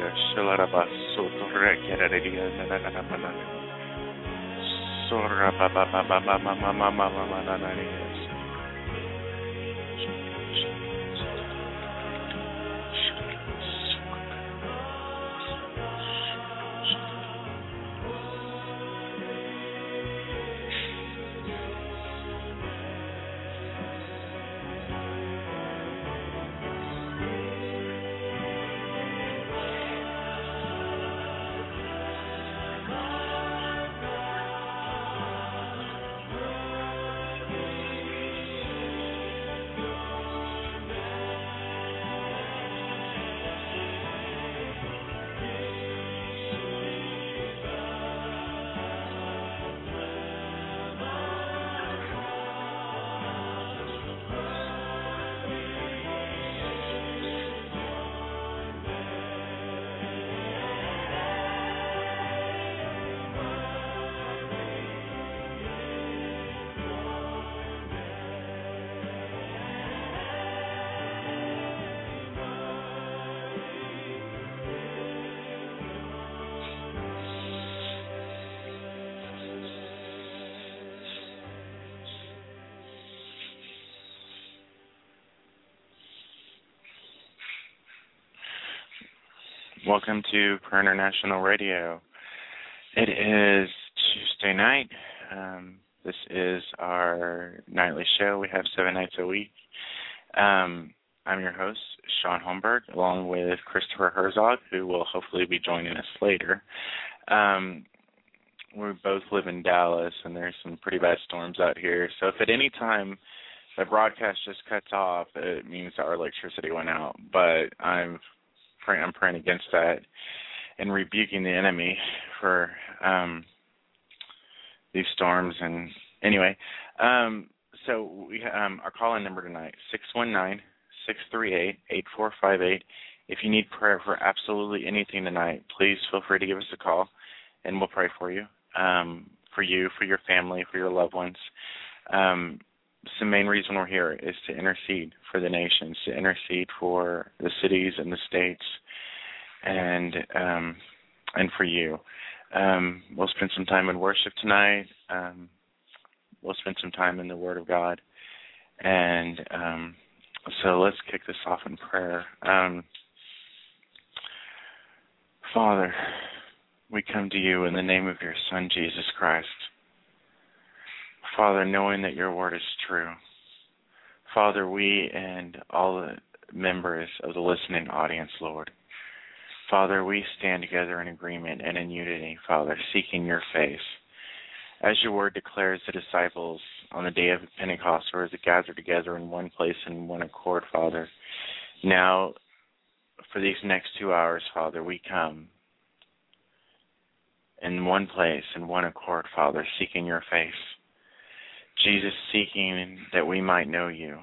Hallelujah. Shalarabasoto rekerariya Sora Baba Baba Mama Mama Mama Mama Welcome to Prayer International Radio. It is Tuesday night. Um, this is our nightly show. We have seven nights a week. Um, I'm your host, Shaun Holmberg, along with Christopher Herzog, who will hopefully be joining us later. Um, we both live in Dallas, and there's some pretty bad storms out here. So if at any time the broadcast just cuts off, it means our electricity went out. But I'm praying, I'm praying against that and rebuking the enemy for um, these storms. And anyway, um, so we um, our call in number tonight six one nine six three eight eight four five eight. If you need prayer for absolutely anything tonight, please feel free to give us a call, and we'll pray for you, um, for you, for your family, for your loved ones. Um, the main reason we're here is to intercede for the nations, to intercede for the cities and the states, and um, and for you. Um, we'll spend some time in worship tonight. Um, we'll spend some time in the Word of God, and um, so let's kick this off in prayer. Um, Father, we come to you in the name of your Son Jesus Christ. Father, knowing that your word is true. Father, we and all the members of the listening audience, Lord. Father, we stand together in agreement and in unity, Father, seeking your face. As your word declares, the disciples on the day of Pentecost were gathered together in one place in one accord, Father. Now, for these next two hours, Father, we come in one place, in one accord, Father, seeking your face. Jesus seeking that we might know you,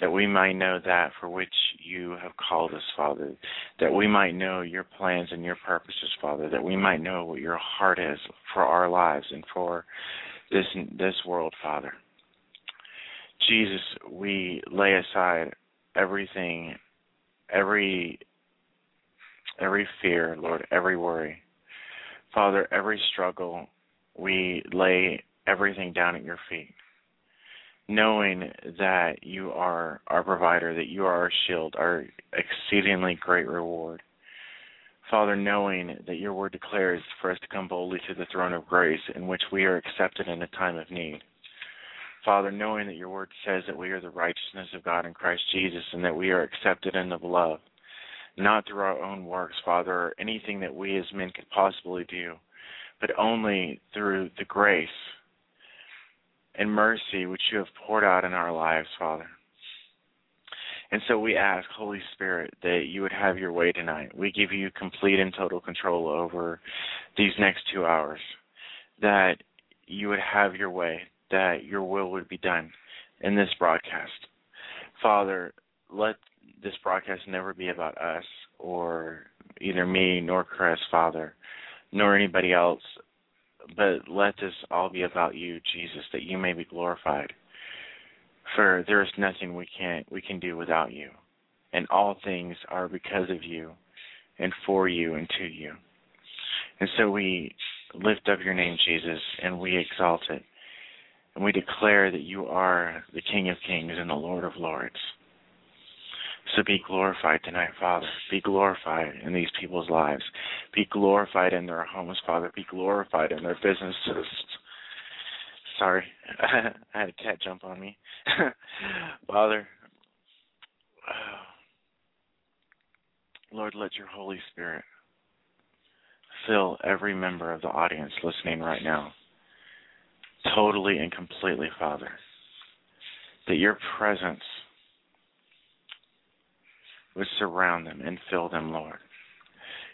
that we might know that for which you have called us, Father, that we might know your plans and your purposes, Father, that we might know what your heart is for our lives and for this this world, Father. Jesus, we lay aside everything, every every fear, Lord, every worry. Father, every struggle we lay everything down at your feet, knowing that you are our provider, that you are our shield, our exceedingly great reward. Father, knowing that your word declares for us to come boldly to the throne of grace in which we are accepted in a time of need. Father, knowing that your word says that we are the righteousness of God in Christ Jesus and that we are accepted in the beloved, not through our own works, Father, or anything that we as men could possibly do, but only through the grace and mercy which you have poured out in our lives, Father. And so we ask, Holy Spirit, that you would have your way tonight. We give you complete and total control over these next two hours, that you would have your way, that your will would be done in this broadcast. Father, let this broadcast never be about us or either me nor Chris, Father, nor anybody else but let this all be about you, Jesus, that you may be glorified. For there is nothing we can we can do without you, and all things are because of you, and for you and to you. And so we lift up your name, Jesus, and we exalt it. And we declare that you are the King of Kings and the Lord of Lords. So be glorified tonight, Father. Be glorified in these people's lives. Be glorified in their homes, Father. Be glorified in their businesses. Sorry, I had a cat jump on me. Father, Lord, let your Holy Spirit fill every member of the audience listening right now, totally and completely, Father. That your presence would surround them and fill them, Lord.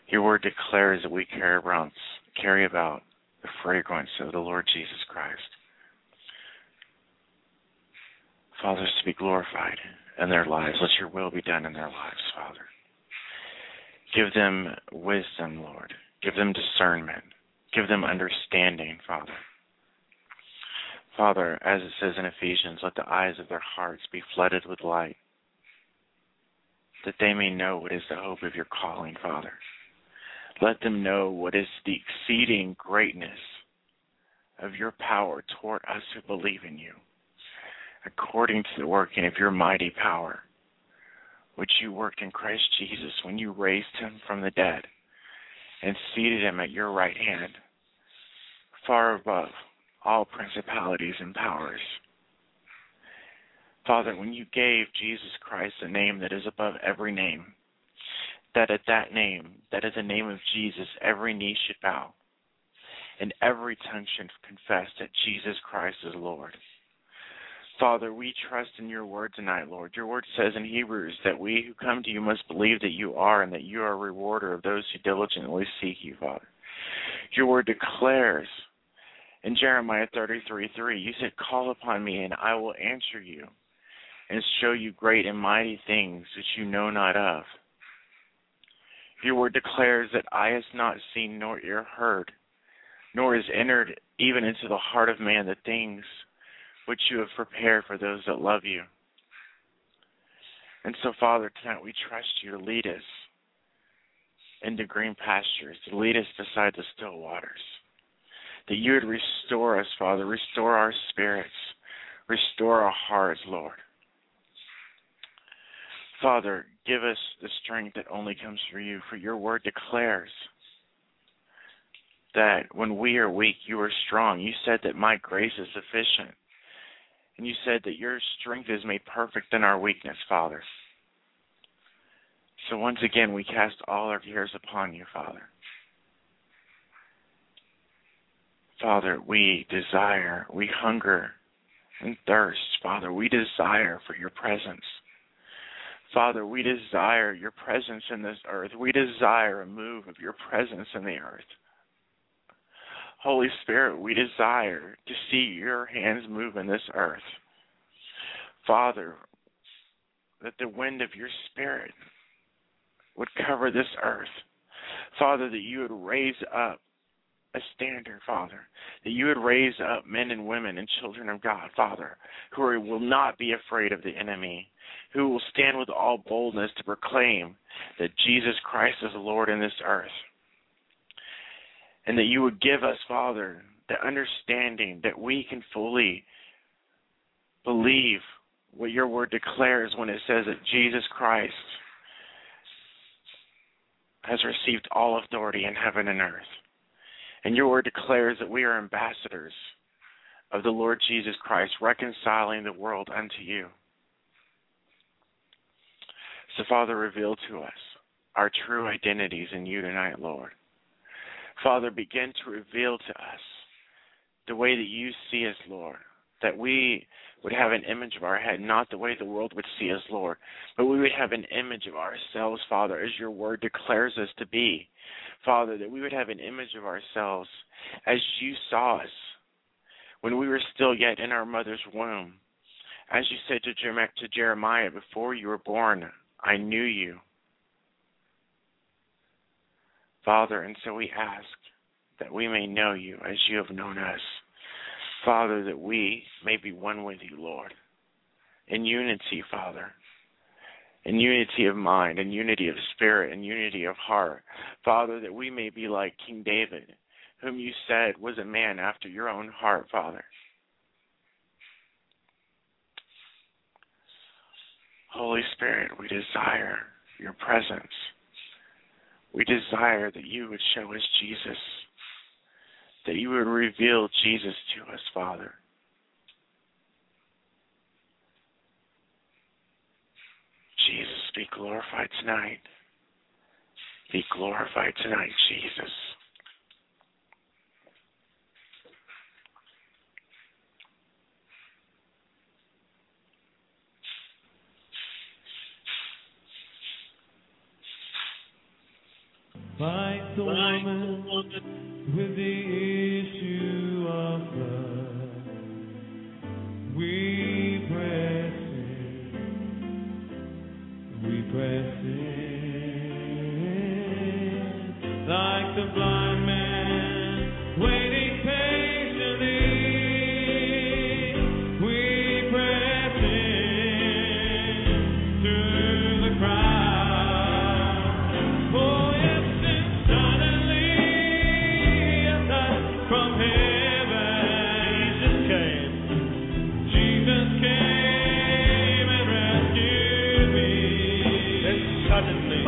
Your word declares that we carry about, carry about the fragrance of the Lord Jesus Christ. Father, to be glorified in their lives. Let your will be done in their lives, Father. Give them wisdom, Lord. Give them discernment. Give them understanding, Father. Father, as it says in Ephesians, let the eyes of their hearts be flooded with light, that they may know what is the hope of your calling, Father. Let them know what is the exceeding greatness of your power toward us who believe in you, according to the working of your mighty power, which you worked in Christ Jesus when you raised him from the dead and seated him at your right hand, far above all principalities and powers. Father, when you gave Jesus Christ a name that is above every name, that at that name, that at the name of Jesus, every knee should bow and every tongue should confess that Jesus Christ is Lord. Father, we trust in your word tonight, Lord. Your word says in Hebrews that we who come to you must believe that you are and that you are a rewarder of those who diligently seek you, Father. Your word declares in Jeremiah 33 3, you said, Call upon me and I will answer you and show you great and mighty things that you know not of. Your word declares that eye has not seen nor ear heard, nor has entered even into the heart of man the things which you have prepared for those that love you. And so, Father, tonight we trust you to lead us into green pastures, to lead us beside the still waters. That you would restore us, Father, restore our spirits, restore our hearts, Lord. Father, give us the strength that only comes from you, for your word declares that when we are weak, you are strong. You said that my grace is sufficient. And you said that your strength is made perfect in our weakness, Father. So once again, we cast all our cares upon you, Father. Father, we desire, we hunger and thirst, Father. We desire for your presence. Father, we desire your presence in this earth. We desire a move of your presence in the earth. Holy Spirit, we desire to see your hands move in this earth. Father, that the wind of your Spirit would cover this earth. Father, that you would raise up a standard, Father, that you would raise up men and women and children of God, Father, who will not be afraid of the enemy, who will stand with all boldness to proclaim that Jesus Christ is Lord in this earth and that you would give us, Father, the understanding that we can fully believe what your word declares when it says that Jesus Christ has received all authority in heaven and earth. And your word declares that we are ambassadors of the Lord Jesus Christ, reconciling the world unto you. So, Father, reveal to us our true identities in you tonight, Lord. Father, begin to reveal to us the way that you see us, Lord. That we would have an image of our head, not the way the world would see us, Lord, but we would have an image of ourselves, Father, as your word declares us to be. Father, that we would have an image of ourselves as you saw us when we were still yet in our mother's womb. As you said to Jeremiah, before you were born, I knew you. Father, and so we ask that we may know you as you have known us. Father, that we may be one with you, Lord, in unity, Father, in unity of mind, in unity of spirit, in unity of heart. Father, that we may be like King David, whom you said was a man after your own heart, Father. Holy Spirit, we desire your presence. We desire that you would show us Jesus, that you would reveal Jesus to us, Father. Jesus, be glorified tonight. Be glorified tonight, Jesus. like the like woman, woman with the issue of blood. We press in, we press in, like the blind. Honestly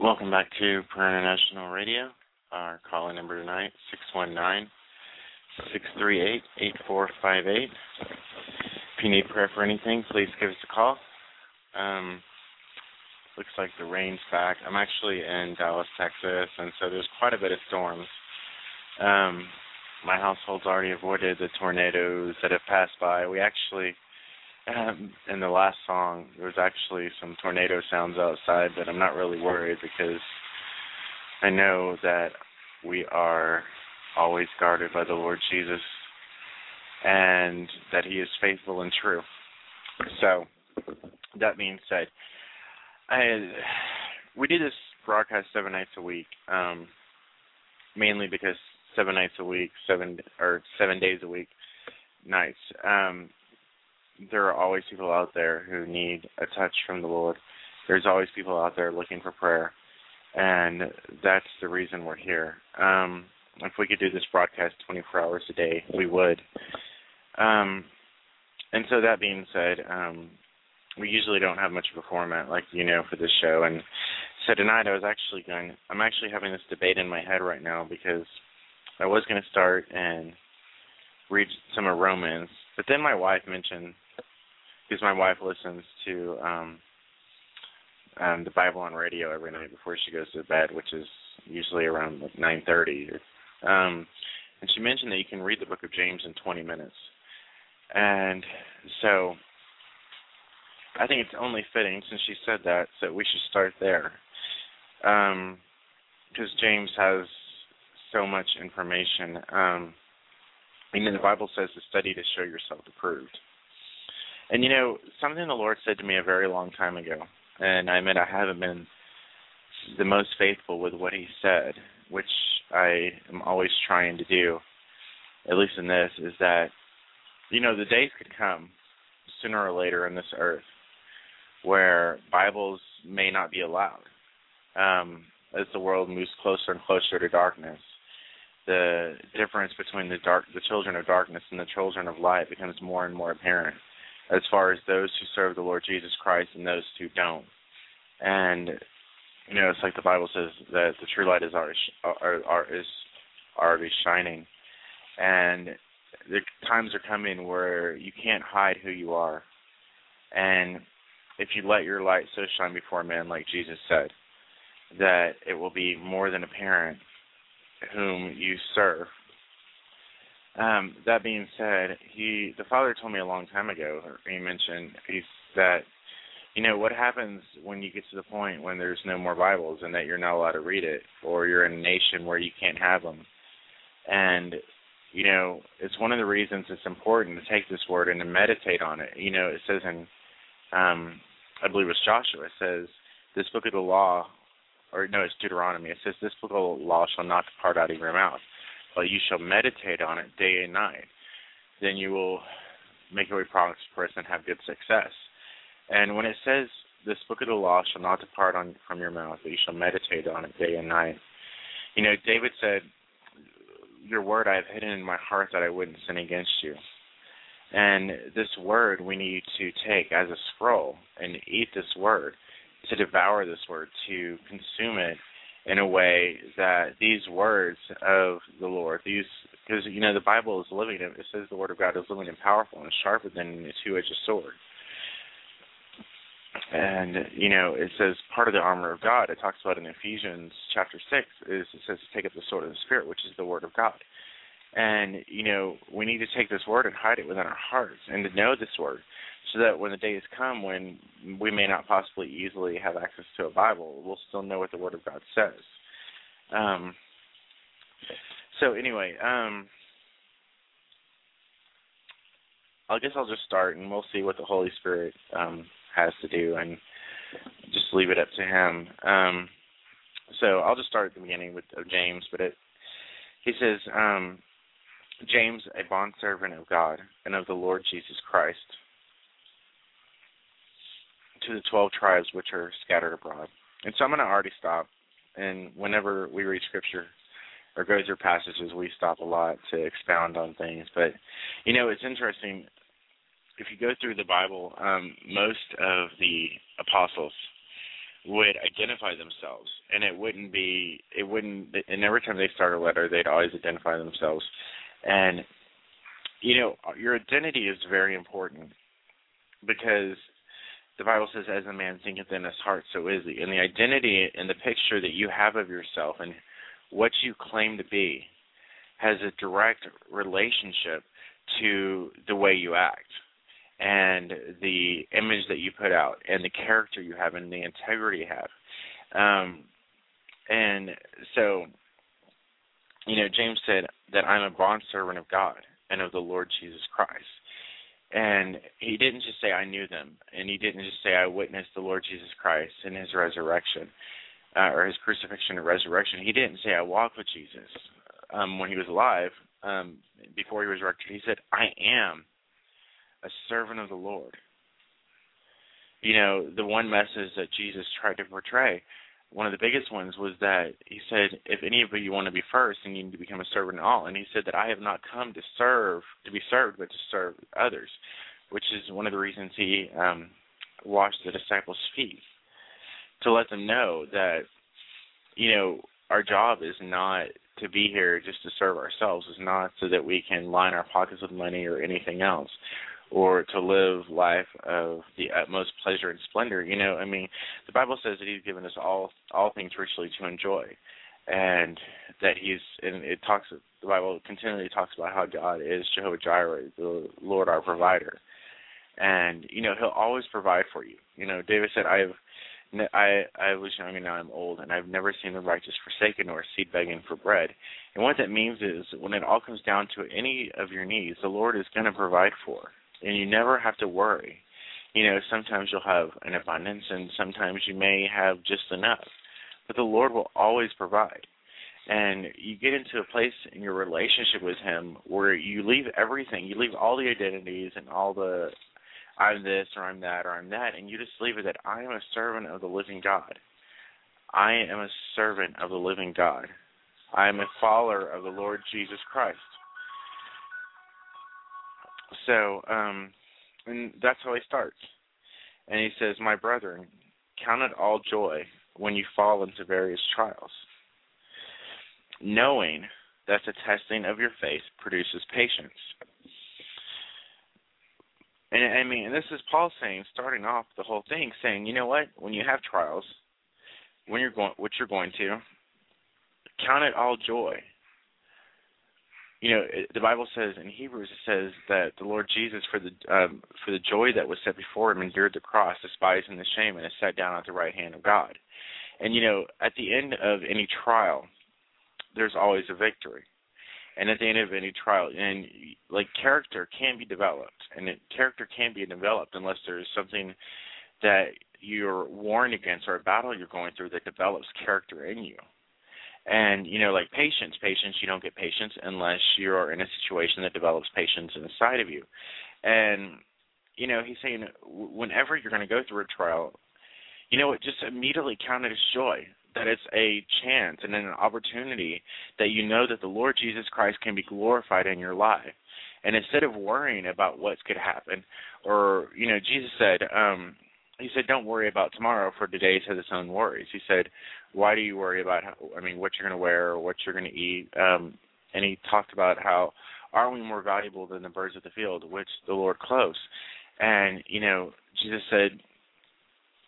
Welcome back to Prayer International Radio. Our call-in number tonight, 619-638-8458. If you need prayer for anything, please give us a call. Um, looks like the rain's back. I'm actually in Dallas, Texas, and so there's quite a bit of storms. Um, my household's already avoided the tornadoes that have passed by. We actually, um, in the last song, there was actually some tornado sounds outside, but I'm not really worried because I know that we are always guarded by the Lord Jesus and that He is faithful and true. So, that being said, I we do this broadcast seven nights a week, um, mainly because seven nights a week, seven or seven days a week, nights. Um, there are always people out there who need a touch from the Lord. There's always people out there looking for prayer, and that's the reason we're here. Um, if we could do this broadcast 24 hours a day, we would. Um, and so that being said, um, we usually don't have much of a format like you know for this show and so tonight I was actually going I'm actually having this debate in my head right now because I was going to start and read some of Romans but then my wife mentioned because my wife listens to um um the Bible on radio every night before she goes to bed which is usually around like 9:30 um and she mentioned that you can read the book of James in 20 minutes and so I think it's only fitting since she said that that we should start there, because um, James has so much information. Um, I mean, the Bible says to study to show yourself approved. And you know, something the Lord said to me a very long time ago, and I admit I haven't been the most faithful with what He said, which I am always trying to do, at least in this, is that, you know, the days could come sooner or later on this earth where Bibles may not be allowed um, as the world moves closer and closer to darkness. The difference between the dark, the children of darkness and the children of light becomes more and more apparent, as far as those who serve the Lord Jesus Christ and those who don't. And you know, it's like the Bible says that the true light is already are, are, is already shining, and the times are coming where you can't hide who you are, and if you let your light so shine before men, like Jesus said, that it will be more than apparent whom you serve. Um, that being said, he the father told me a long time ago. He mentioned he's that you know what happens when you get to the point when there's no more Bibles and that you're not allowed to read it, or you're in a nation where you can't have them. And you know, it's one of the reasons it's important to take this word and to meditate on it. You know, it says in um, I believe it's Joshua, it says, This book of the law, or no, it's Deuteronomy, it says, This book of the law shall not depart out of your mouth, but you shall meditate on it day and night. Then you will make way prosperous and have good success. And when it says, This book of the law shall not depart on, from your mouth, but you shall meditate on it day and night. You know, David said, Your word I have hidden in my heart that I wouldn't sin against you. And this word we need to take as a scroll and eat this word, to devour this word, to consume it in a way that these words of the Lord, these because you know the Bible is living, it says the word of God is living and powerful and sharper than a two-edged sword. And you know it says part of the armor of God. It talks about in Ephesians chapter six is it says to take up the sword of the Spirit, which is the word of God. And, you know, we need to take this word and hide it within our hearts and to know this word so that when the days come when we may not possibly easily have access to a Bible, we'll still know what the Word of God says. Um, so, anyway, um, I guess I'll just start and we'll see what the Holy Spirit um, has to do and just leave it up to Him. Um, so I'll just start at the beginning with of James, but it he says, um, James, a bondservant of God and of the Lord Jesus Christ, to the 12 tribes which are scattered abroad. And so I'm going to already stop. And whenever we read scripture or go through passages, we stop a lot to expound on things. But, you know, it's interesting. If you go through the Bible, um, most of the apostles would identify themselves, and it wouldn't be it wouldn't. And every time they start a letter, they'd always identify themselves, and you know your identity is very important because the Bible says, "As a man thinketh in his heart, so is he." And the identity and the picture that you have of yourself and what you claim to be has a direct relationship to the way you act and the image that you put out and the character you have and the integrity you have. Um, and so, you know, James said that I'm a bondservant of God and of the Lord Jesus Christ. And he didn't just say I knew them, and he didn't just say I witnessed the Lord Jesus Christ in his resurrection, uh, or his crucifixion and resurrection. He didn't say I walked with Jesus um, when he was alive, um, before he was resurrected. He said I am a servant of the Lord. You know, the one message that Jesus tried to portray, one of the biggest ones was that he said, if any of you want to be first, then you need to become a servant of all. And he said that I have not come to serve, to be served, but to serve others, which is one of the reasons he um, washed the disciples' feet, to let them know that, you know, our job is not to be here just to serve ourselves, is not so that we can line our pockets with money or anything else or to live life of the utmost pleasure and splendor. You know, I mean, the Bible says that He's given us all all things richly to enjoy, and that He's and it talks. The Bible continually talks about how God is Jehovah Jireh, the Lord our provider, and you know He'll always provide for you. You know, David said, "I have." I I was young and now I'm old, and I've never seen the righteous forsaken or seed begging for bread. And what that means is, when it all comes down to any of your needs, the Lord is going to provide for and you never have to worry. You know, sometimes you'll have an abundance and sometimes you may have just enough. But the Lord will always provide. And you get into a place in your relationship with him where you leave everything, you leave all the identities and all the I'm this or I'm that or I'm that, and you just leave it that I am a servant of the living God. I am a servant of the living God. I am a follower of the Lord Jesus Christ. So, um, and that's how he starts. And he says, My brethren, count it all joy when you fall into various trials, knowing that the testing of your faith produces patience. And I mean, and this is Paul saying, starting off the whole thing, saying, you know what? When you have trials, when you're going, what you're going to, count it all joy you know the bible says in hebrews it says that the lord jesus for the um for the joy that was set before him endured the cross despising the shame and is sat down at the right hand of god. And you know at the end of any trial there's always a victory. And at the end of any trial and like character can be developed. And it, character can be developed unless there's something that you're warned against or a battle you're going through that develops character in you and you know, like patience, patience, you don't get patience unless you're in a situation that develops patience inside of you. And you know, he's saying whenever you're going to go through a trial, you know, it just immediately count it as joy that it's a chance and an opportunity that you know that the Lord Jesus Christ can be glorified in your life. And instead of worrying about going to happen, or you know, Jesus said, um, he said, "Don't worry about tomorrow, for today has its own worries." He said, "Why do you worry about? How, I mean, what you're going to wear or what you're going to eat?" Um, and he talked about how are we more valuable than the birds of the field, which the Lord clothes? And you know, Jesus said,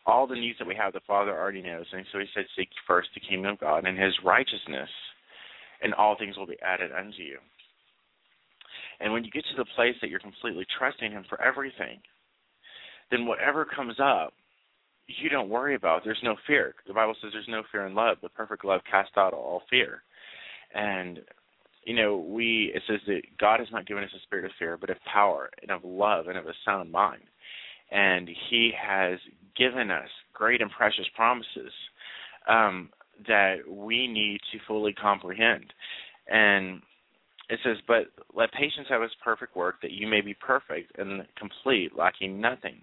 all the needs that we have, the Father already knows. And so he said, seek first the kingdom of God and his righteousness, and all things will be added unto you. And when you get to the place that you're completely trusting him for everything, then whatever comes up, you don't worry about. There's no fear. The Bible says there's no fear in love, but perfect love casts out all fear. And you know, we it says that God has not given us a spirit of fear, but of power and of love and of a sound mind. And He has given us great and precious promises um, that we need to fully comprehend. And it says, But let patience have its perfect work, that you may be perfect and complete, lacking nothing.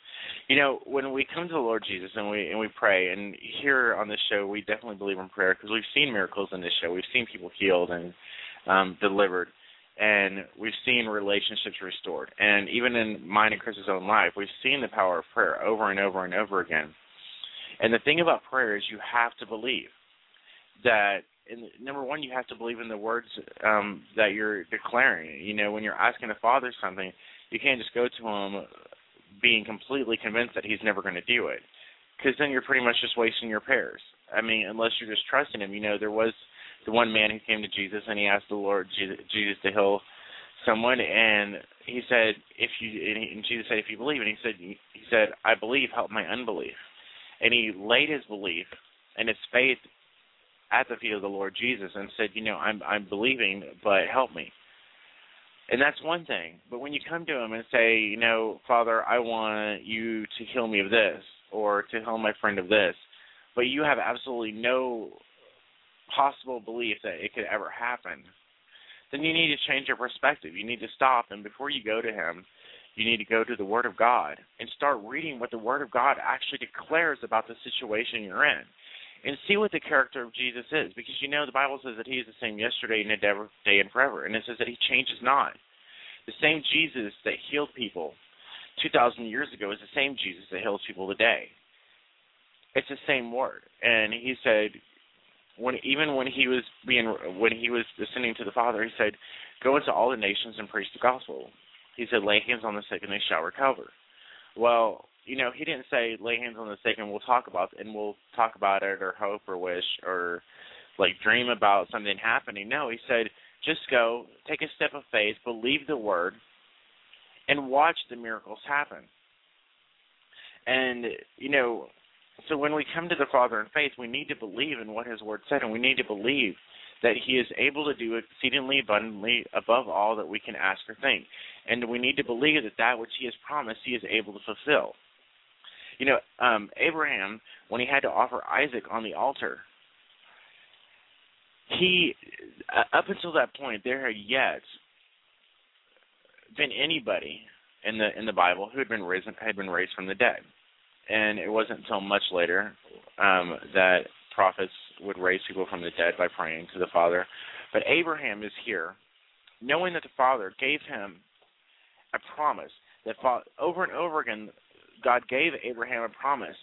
You know, when we come to the Lord Jesus and we and we pray, and here on this show, we definitely believe in prayer because we've seen miracles in this show. We've seen people healed and um, delivered, and we've seen relationships restored. And even in mine and Chris's own life, we've seen the power of prayer over and over and over again. And the thing about prayer is you have to believe that and number one, you have to believe in the words um, that you're declaring. You know, when you're asking the Father something, you can't just go to him being completely convinced that he's never going to do it, because then you're pretty much just wasting your prayers. I mean, unless you're just trusting him. You know, there was the one man who came to Jesus and he asked the Lord Jesus to heal someone, and he said, "If you," and Jesus said, "If you believe," and he said, "He said, I believe. Help my unbelief." And he laid his belief and his faith at the feet of the Lord Jesus and said, you know, I'm I'm believing, but help me. And that's one thing. But when you come to him and say, you know, Father, I want you to heal me of this or to heal my friend of this, but you have absolutely no possible belief that it could ever happen, then you need to change your perspective. You need to stop and before you go to him, you need to go to the Word of God and start reading what the Word of God actually declares about the situation you're in and see what the character of Jesus is. Because you know the Bible says that he is the same yesterday and today and forever. And it says that he changes not. The same Jesus that healed people 2,000 years ago is the same Jesus that heals people today. It's the same word. And he said, when even when he was being when he was ascending to the Father, he said, "Go into all the nations and preach the gospel." He said, "Lay hands on the sick and they shall recover." Well, you know, he didn't say lay hands on the sick and we'll talk about and we'll talk about it or hope or wish or like dream about something happening. No, he said just go, take a step of faith, believe the word, and watch the miracles happen. And you know, so when we come to the Father in faith, we need to believe in what His Word said, and we need to believe that He is able to do exceedingly abundantly above all that we can ask or think. And we need to believe that that which He has promised, He is able to fulfill. You know, um, Abraham, when he had to offer Isaac on the altar, he, uh, up until that point, there had yet been anybody in the in the Bible who had been risen had been raised from the dead, and it wasn't until much later um, that prophets would raise people from the dead by praying to the Father. But Abraham is here, knowing that the Father gave him a promise that over and over again God gave Abraham a promise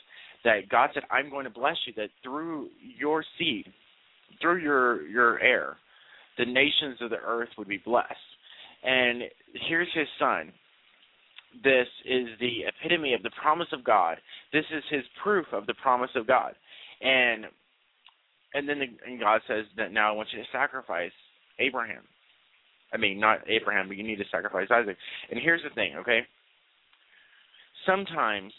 that God said, "I'm going to bless you. That through your seed, through your your heir, the nations of the earth would be blessed." And here's his son. This is the epitome of the promise of God. This is his proof of the promise of God. And and then the, and God says that now I want you to sacrifice Abraham. I mean, not Abraham, but you need to sacrifice Isaac. And here's the thing, okay? Sometimes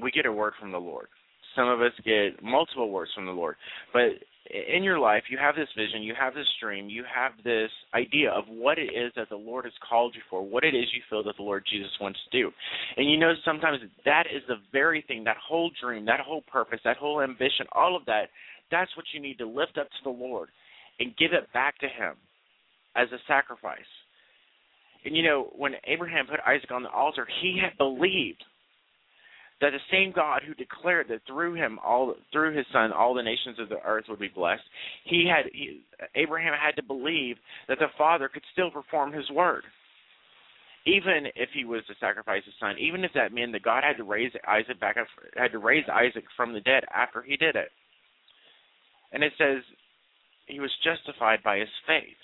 we get a word from the Lord. Some of us get multiple words from the Lord. But in your life, you have this vision, you have this dream, you have this idea of what it is that the Lord has called you for, what it is you feel that the Lord Jesus wants to do. And you know, sometimes that is the very thing, that whole dream, that whole purpose, that whole ambition, all of that, that's what you need to lift up to the Lord and give it back to Him as a sacrifice. And you know, when Abraham put Isaac on the altar, he had believed that the same God who declared that through him all through his son all the nations of the earth would be blessed, he had he, Abraham had to believe that the Father could still perform his word. Even if he was to sacrifice his son, even if that meant that God had to raise Isaac back up, had to raise Isaac from the dead after he did it. And it says he was justified by his faith.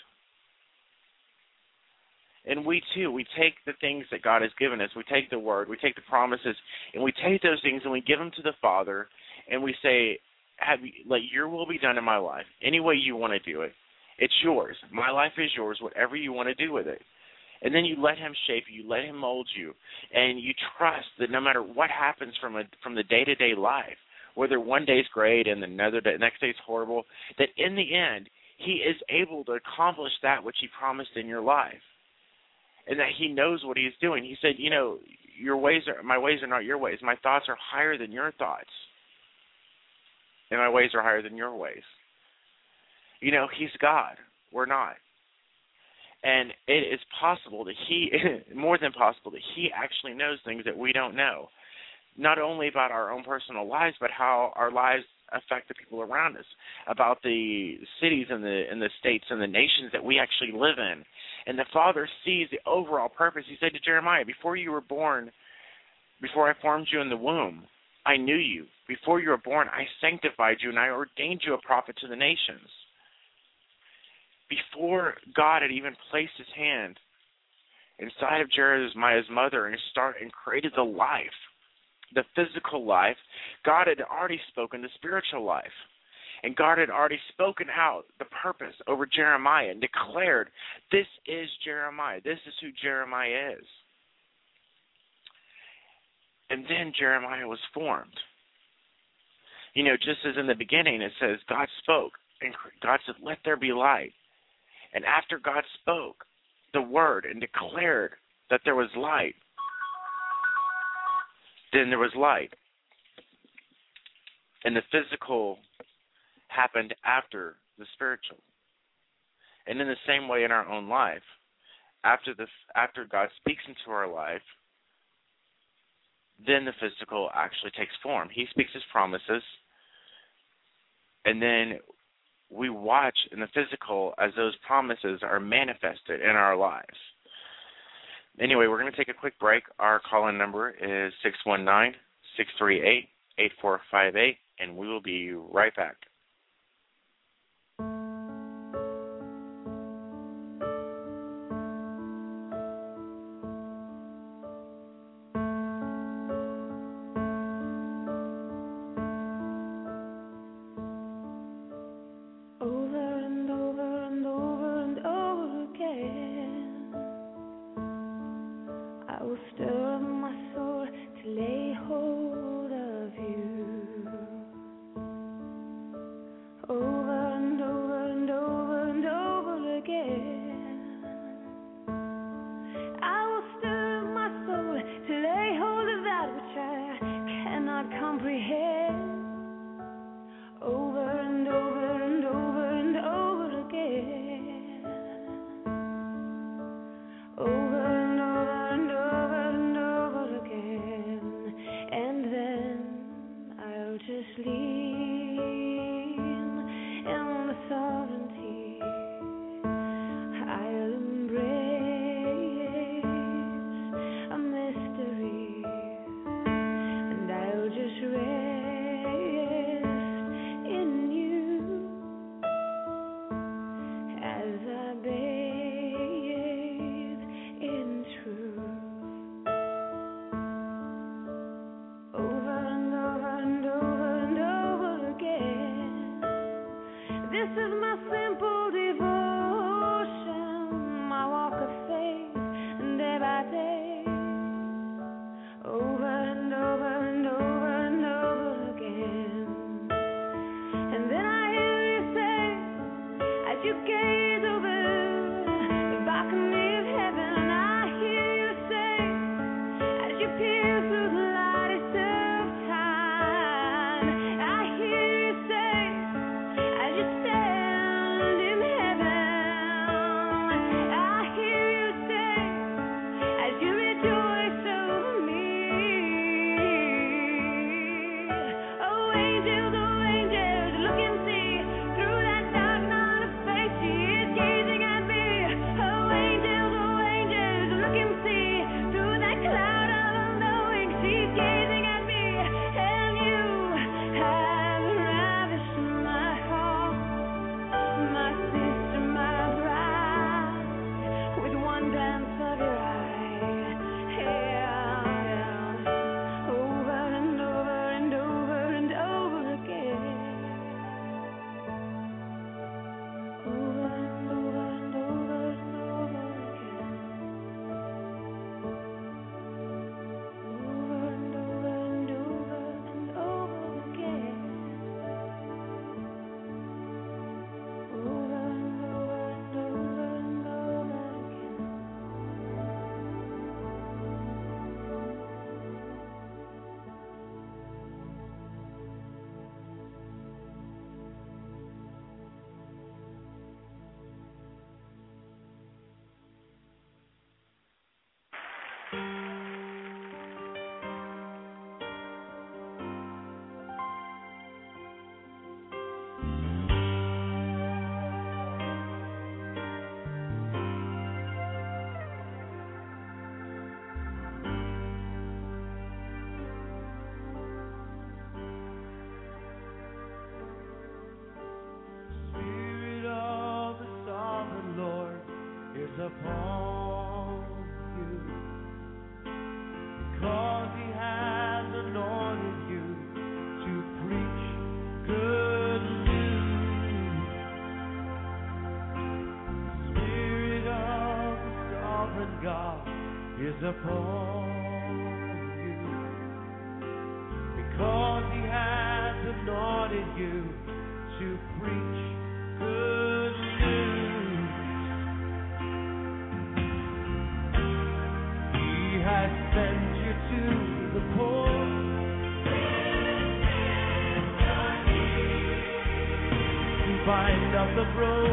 And we too, we take the things that God has given us, we take the word, we take the promises, and we take those things and we give them to the Father, and we say, "Have you, let Your will be done in my life, any way you want to do it. It's yours. My life is yours. Whatever you want to do with it." And then you let Him shape you, you let Him mold you, and you trust that no matter what happens from a from the day to day life, whether one day is great and another day, next day is horrible, that in the end He is able to accomplish that which He promised in your life and that he knows what he's doing. He said, you know, your ways are my ways are not your ways. My thoughts are higher than your thoughts. And my ways are higher than your ways. You know, He's God. We're not. And it is possible that He, more than possible, that He actually knows things that we don't know. Not only about our own personal lives, but how our lives affect the people around us, about the cities and the and the states and the nations that we actually live in. And the Father sees the overall purpose. He said to Jeremiah, Before you were born, before I formed you in the womb, I knew you. Before you were born, I sanctified you and I ordained you a prophet to the nations. Before God had even placed his hand inside of Jeremiah's mother and start and created the life, the physical life, God had already spoken the spiritual life. And God had already spoken out the purpose over Jeremiah and declared, This is Jeremiah. This is who Jeremiah is. And then Jeremiah was formed. You know, just as in the beginning, it says God spoke, and God said, Let there be light. And after God spoke the word and declared that there was light, then there was light. And the physical happened after the spiritual. And in the same way in our own life, after the after God speaks into our life, then the physical actually takes form. He speaks his promises, and then we watch in the physical as those promises are manifested in our lives. Anyway, we're going to take a quick break. Our call in number is 619 638 8458, and we will be right back. The broken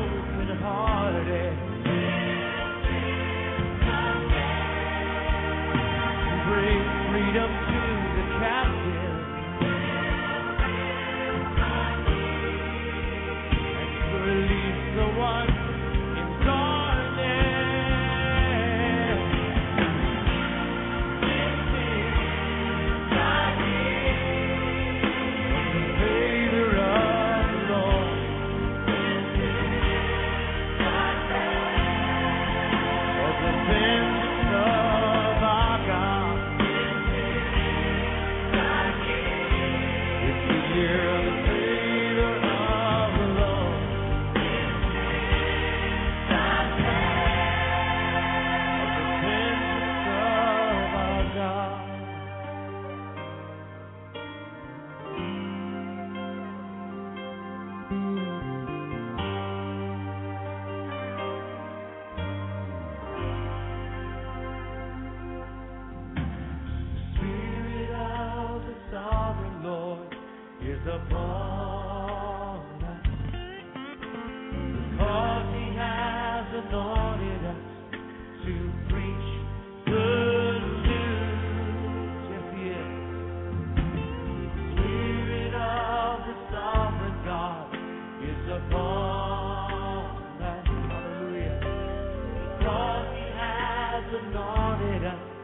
anointed us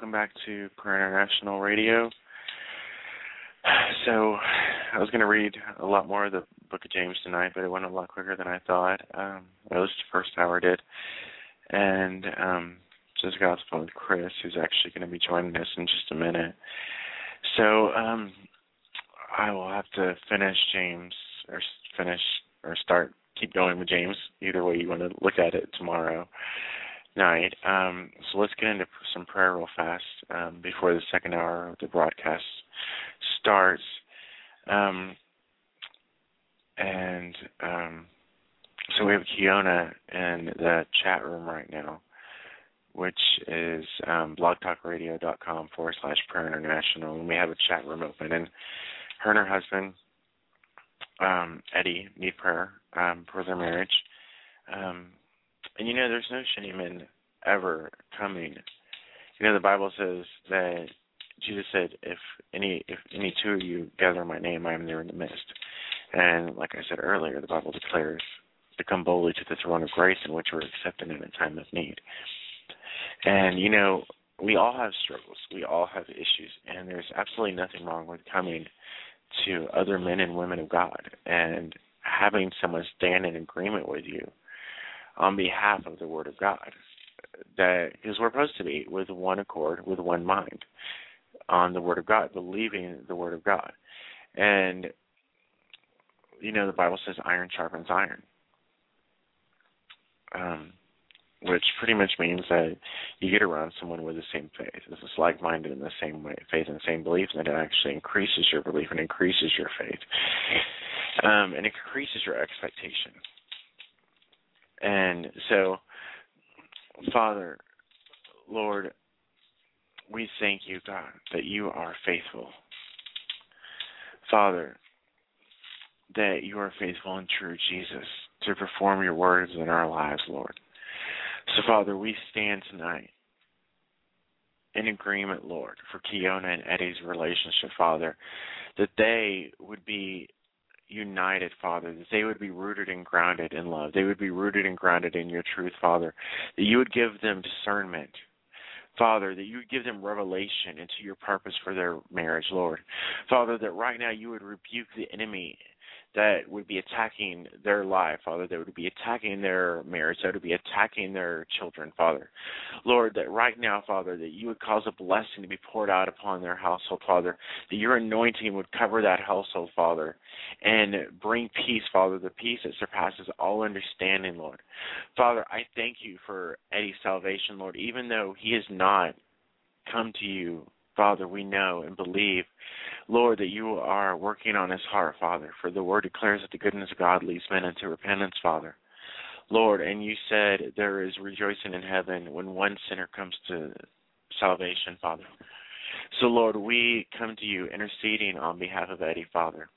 Welcome back to Prayer International Radio. So, I was going to read a lot more of the Book of James tonight, but it went a lot quicker than I thought. Um, at least the first hour did. And um, just phone with Chris, who's actually going to be joining us in just a minute. So, um, I will have to finish James, or finish, or start, keep going with James, either way you want to look at it tomorrow night. Um, so let's get into some prayer real fast um, before the second hour of the broadcast starts. Um, and um, so we have Kiona in the chat room right now, which is um, blogtalkradio.com forward slash prayer international. And we have a chat room open. And her and her husband, um, Eddie, need prayer for their marriage. Um, and you know, there's no shame in ever coming. You know, the Bible says that Jesus said, "If any if any two of you gather my name, I am there in the midst." And like I said earlier, the Bible declares to come boldly to the throne of grace in which we're accepted in a time of need. And you know, we all have struggles, we all have issues, and there's absolutely nothing wrong with coming to other men and women of God and having someone stand in agreement with you on behalf of the Word of God. That because we're supposed to be with one accord, with one mind, on the Word of God, believing the Word of God, and you know the Bible says iron sharpens iron, um, which pretty much means that you get around someone with the same faith, this is like-minded in the same way, faith and the same belief, and it actually increases your belief and increases your faith, um, and increases your expectation. And so, Father, Lord, we thank you, God, that you are faithful. Father, that you are faithful and true, Jesus, to perform your words in our lives, Lord. So, Father, we stand tonight in agreement, Lord, for Keona and Eddie's relationship, Father, that they would be united, Father, that they would be rooted and grounded in love. They would be rooted and grounded in your truth, Father, that you would give them discernment. Father, that you would give them revelation into your purpose for their marriage, Lord. Father, that right now you would rebuke the enemy that would be attacking their life, Father, that would be attacking their marriage, that would be attacking their children, Father. Lord, that right now, Father, that you would cause a blessing to be poured out upon their household, Father, that your anointing would cover that household, Father, and bring peace, Father, the peace that surpasses all understanding, Lord. Father, I thank you for Eddie's salvation, Lord, even though he has not come to you. Father, we know and believe, Lord, that you are working on his heart, Father, for the word declares that the goodness of God leads men into repentance, Father. Lord, and you said there is rejoicing in heaven when one sinner comes to salvation, Father. So, Lord, we come to you interceding on behalf of Eddie, Father,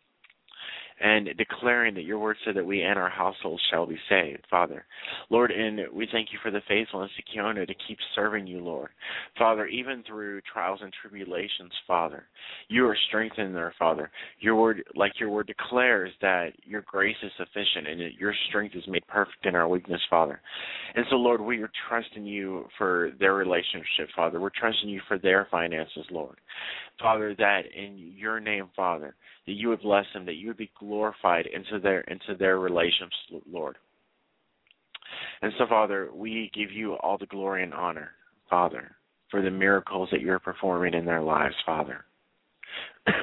and declaring that your word said that we and our households shall be saved, Father. Lord, and we thank you for the faithfulness of Kiona to keep serving you, Lord. Father, even through trials and tribulations, Father, you are strengthening her, Father. Your word, like your word declares, that your grace is sufficient and that your strength is made perfect in our weakness, Father. And so, Lord, we are trusting you for their relationship, Father. We're trusting you for their finances, Lord. Father, that in your name, Father, that you would bless them, that you would be glorified into their into their relations, Lord. And so, Father, we give you all the glory and honor, Father, for the miracles that you're performing in their lives, Father.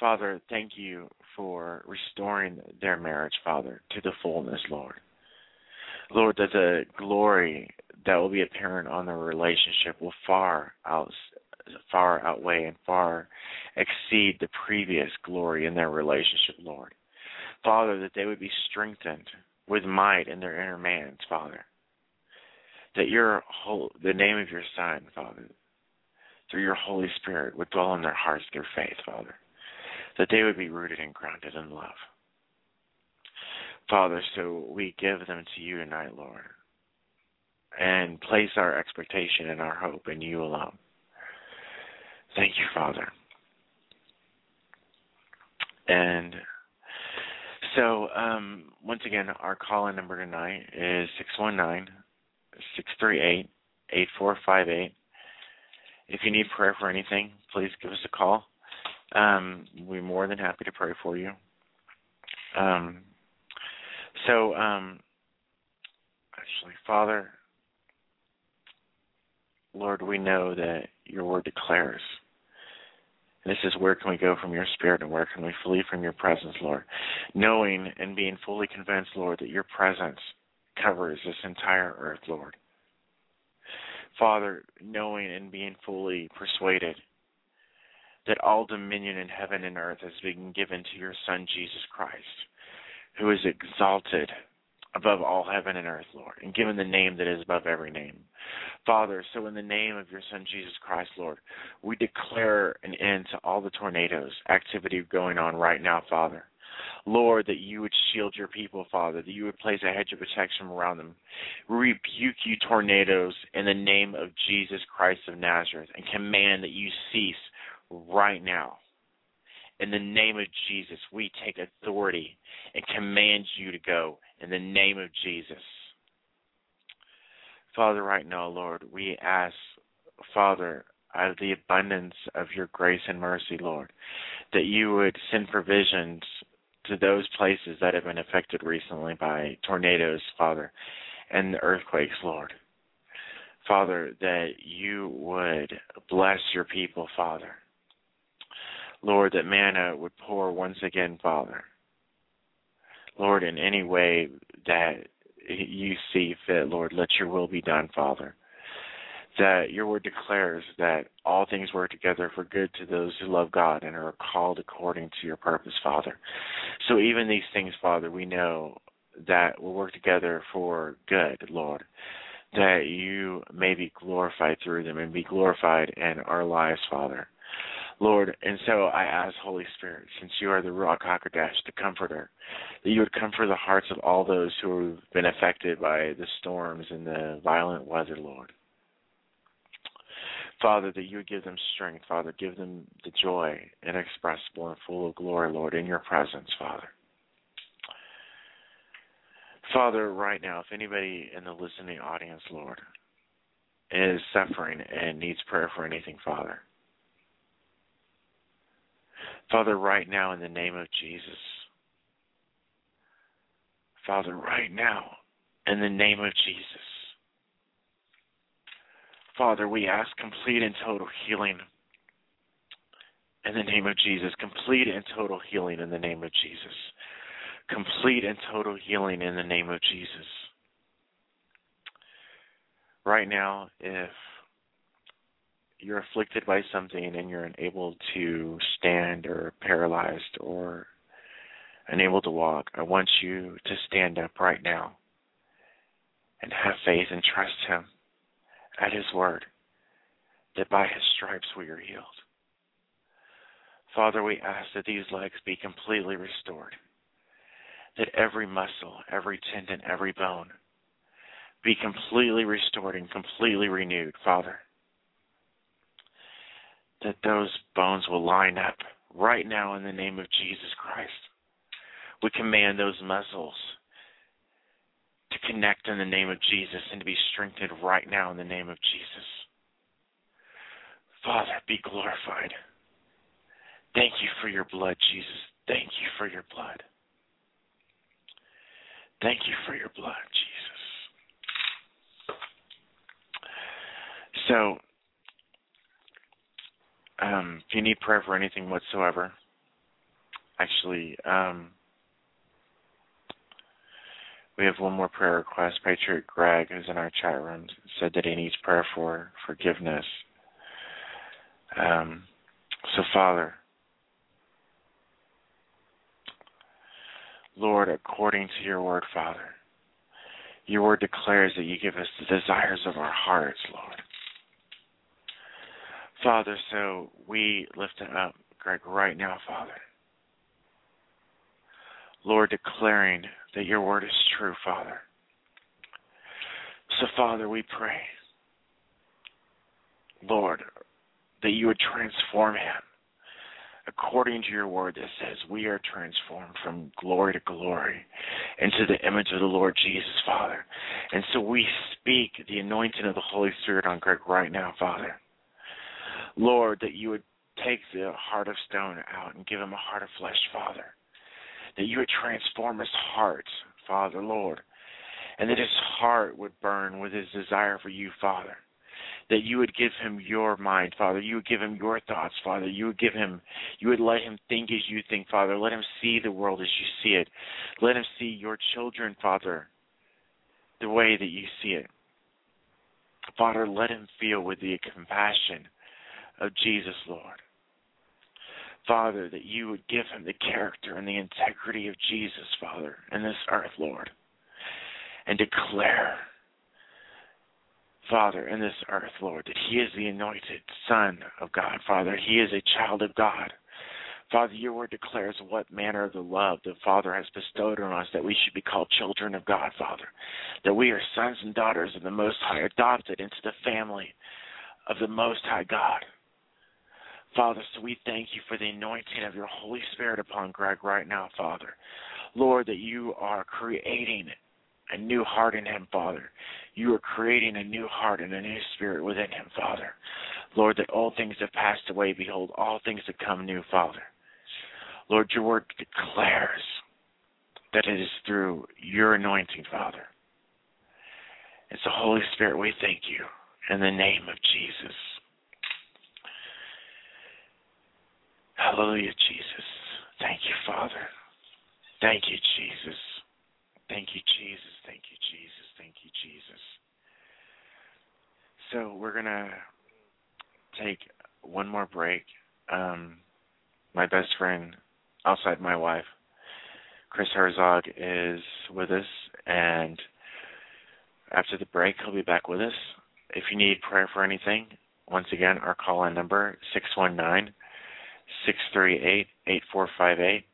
Father, thank you for restoring their marriage, Father, to the fullness, Lord. Lord, that the glory that will be apparent on their relationship will far out far outweigh and far exceed the previous glory in their relationship, Lord. Father, that they would be strengthened with might in their inner man, Father. That your whole, the name of your Son, Father, through your Holy Spirit would dwell in their hearts through faith, Father. That they would be rooted and grounded in love. Father, so we give them to you tonight, Lord, and place our expectation and our hope in you alone. Thank you, Father. And So, um, once again, our call in number tonight is 619 638 8458. If you need prayer for anything, please give us a call. Um, we're more than happy to pray for you. Um, so, um, actually, Father, Lord, we know that your word declares. This is where can we go from your spirit and where can we flee from your presence, Lord? Knowing and being fully convinced, Lord, that your presence covers this entire earth, Lord. Father, knowing and being fully persuaded that all dominion in heaven and earth has been given to your Son, Jesus Christ, who is exalted above all heaven and earth, Lord, and given the name that is above every name. Father, so in the name of your Son, Jesus Christ, Lord, we declare an end to all the tornadoes activity going on right now, Father. Lord, that you would shield your people, Father, that you would place a hedge of protection around them. We rebuke you, tornadoes, in the name of Jesus Christ of Nazareth, and command that you cease right now. In the name of Jesus, we take authority and command you to go in the name of Jesus. Father, right now, Lord, we ask, Father, out of the abundance of your grace and mercy, Lord, that you would send provisions to those places that have been affected recently by tornadoes, Father, and earthquakes, Lord. Father, that you would bless your people, Father. Lord, that manna would pour once again, Father. Lord, in any way that you see fit, Lord, let your will be done, Father. That your word declares that all things work together for good to those who love God and are called according to your purpose, Father. So even these things, Father, we know that will work together for good, Lord. That you may be glorified through them and be glorified in our lives, Father. Lord, and so I ask, Holy Spirit, since you are the Ruach HaKodesh, the Comforter, that you would comfort the hearts of all those who have been affected by the storms and the violent weather, Lord. Father, that you would give them strength, Father, give them the joy inexpressible and full of glory, Lord, in your presence, Father. Father, right now, if anybody in the listening audience, Lord, is suffering and needs prayer for anything, Father, Father, right now, in the name of Jesus, Father, right now, in the name of Jesus, Father, we ask complete and total healing in the name of Jesus. Complete and total healing in the name of Jesus. Complete and total healing in the name of Jesus. Right now, if you're afflicted by something and you're unable to stand or paralyzed or unable to walk, I want you to stand up right now and have faith and trust Him at His word that by His stripes we are healed. Father, we ask that these legs be completely restored, that every muscle, every tendon, every bone be completely restored and completely renewed, Father that those bones will line up right now in the name of Jesus Christ. We command those muscles to connect in the name of Jesus and to be strengthened right now in the name of Jesus. Father, be glorified. Thank you for your blood, Jesus. Thank you for your blood. Thank you for your blood, Jesus. So, um, if you need prayer for anything whatsoever, actually, um, we have one more prayer request. Patriot Greg, who's in our chat room, said that he needs prayer for forgiveness. Um, so, Father, Lord, according to your word, Father, your word declares that you give us the desires of our hearts, Lord. Father, so we lift up, Greg, right now, Father. Lord, declaring that your word is true, Father. So, Father, we pray, Lord, that you would transform him according to your word that says we are transformed from glory to glory into the image of the Lord Jesus, Father. And so we speak the anointing of the Holy Spirit on Greg right now, Father. Lord, that you would take the heart of stone out and give him a heart of flesh, Father. That you would transform his heart, Father, Lord. And that his heart would burn with his desire for you, Father that you would give him your mind, Father. You would give him your thoughts, Father. You would give him, you would let him think as you think, Father. Let him see the world as you see it. Let him see your children, Father, the way that you see it. Father, let him feel with the compassion of Jesus, Lord. Father, that you would give him the character and the integrity of Jesus, Father, in this earth, Lord, and declare Father, in this earth, Lord, that He is the anointed Son of God, Father. He is a child of God. Father, your word declares what manner of the love the Father has bestowed on us that we should be called children of God, Father. That we are sons and daughters of the Most High, adopted into the family of the Most High God. Father, so we thank you for the anointing of your Holy Spirit upon Greg right now, Father. Lord, that you are creating a new heart in him, Father. You are creating a new heart and a new spirit within him, Father. Lord, that all things have passed away. Behold, all things have come new, Father. Lord, your word declares that it is through your anointing, Father. It's the Holy Spirit, we thank you in the name of Jesus. Hallelujah, Jesus. Thank you, Father. Thank you, Jesus. Thank you, Jesus. Thank you, Jesus. Thank you, Jesus. So we're gonna take one more break. Um, my best friend, outside my wife, Chris Herzog, is with us, and after the break, he'll be back with us. If you need prayer for anything, once again, our call-in number six one nine six three eight eight four five eight.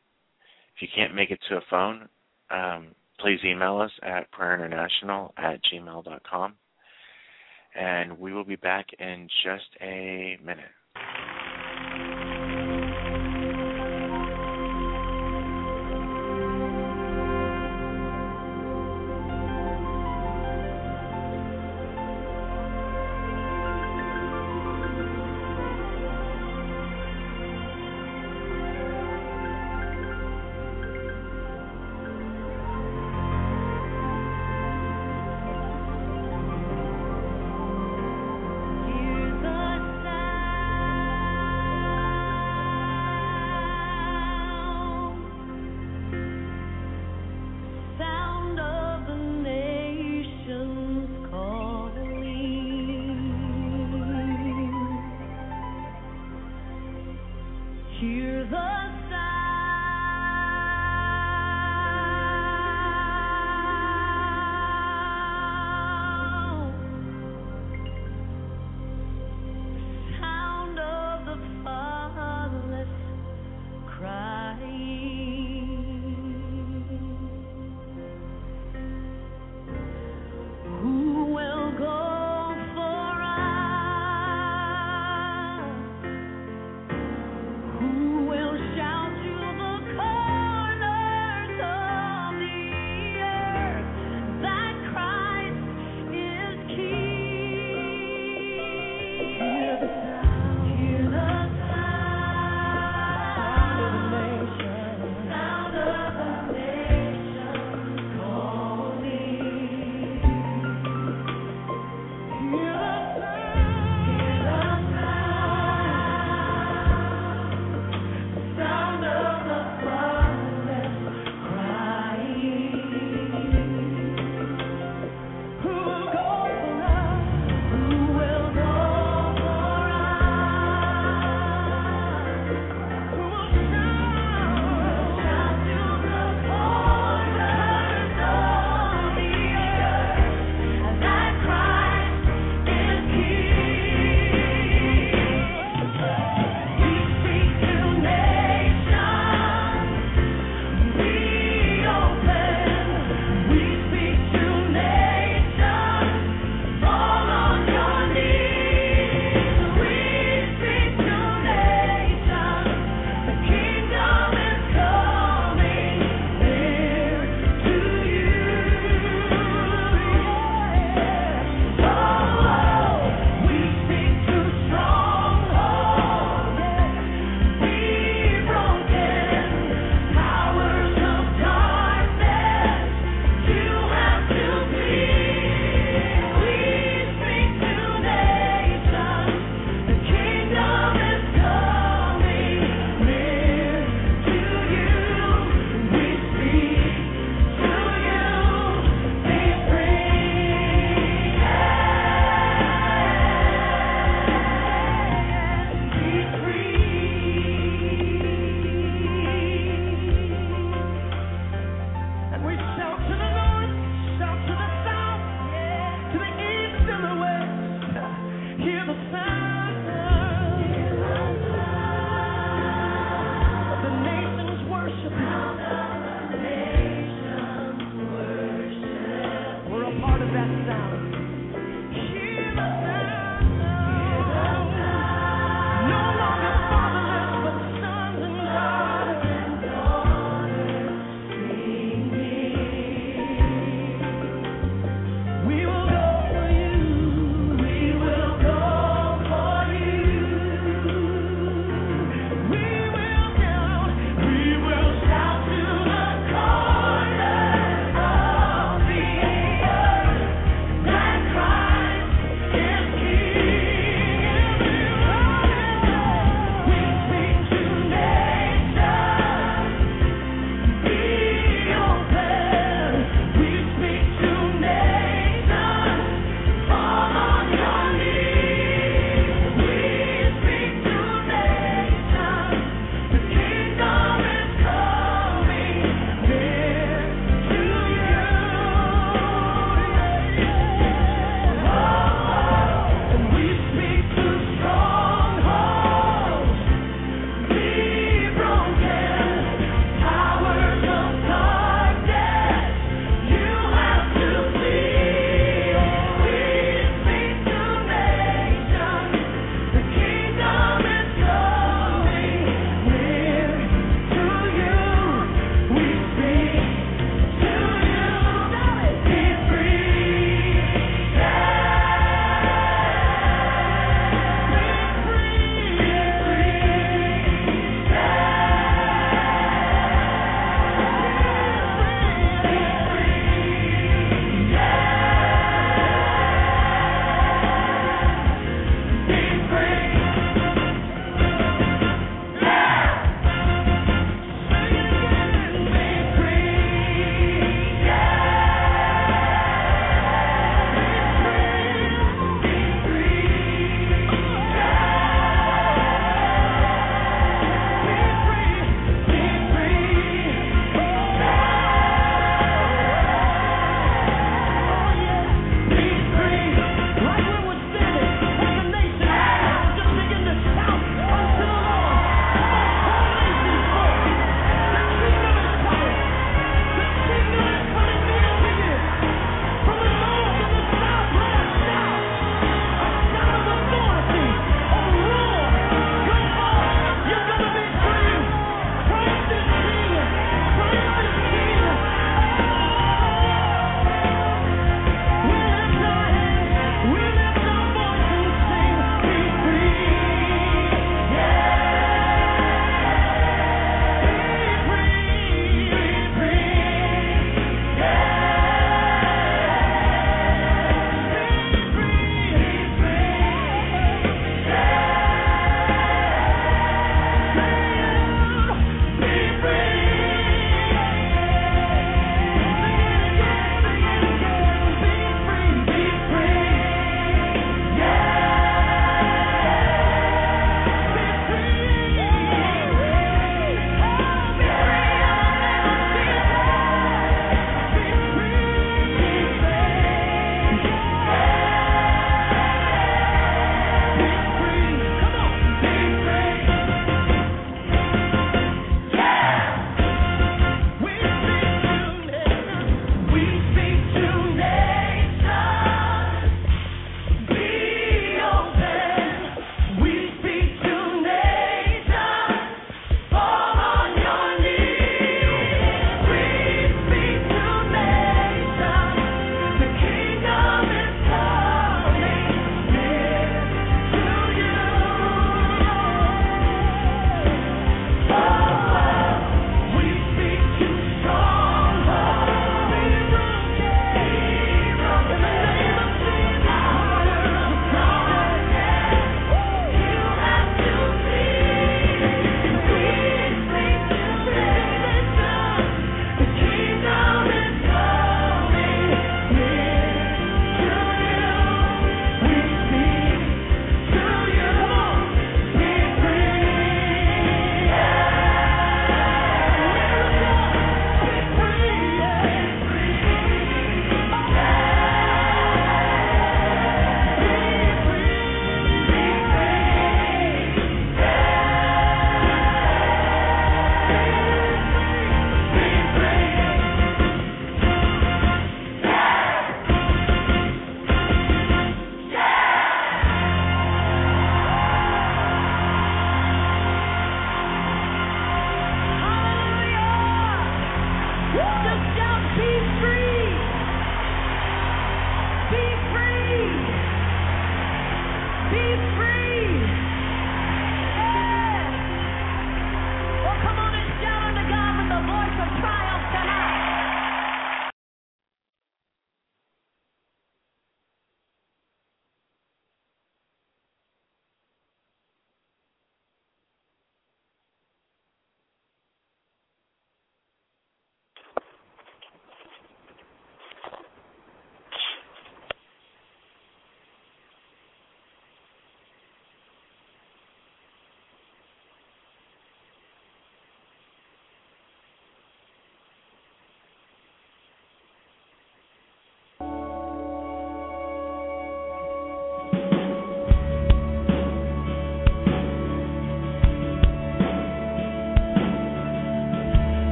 If you can't make it to a phone, um, please email us at prayerinternational at gmail.com. And we will be back in just a minute.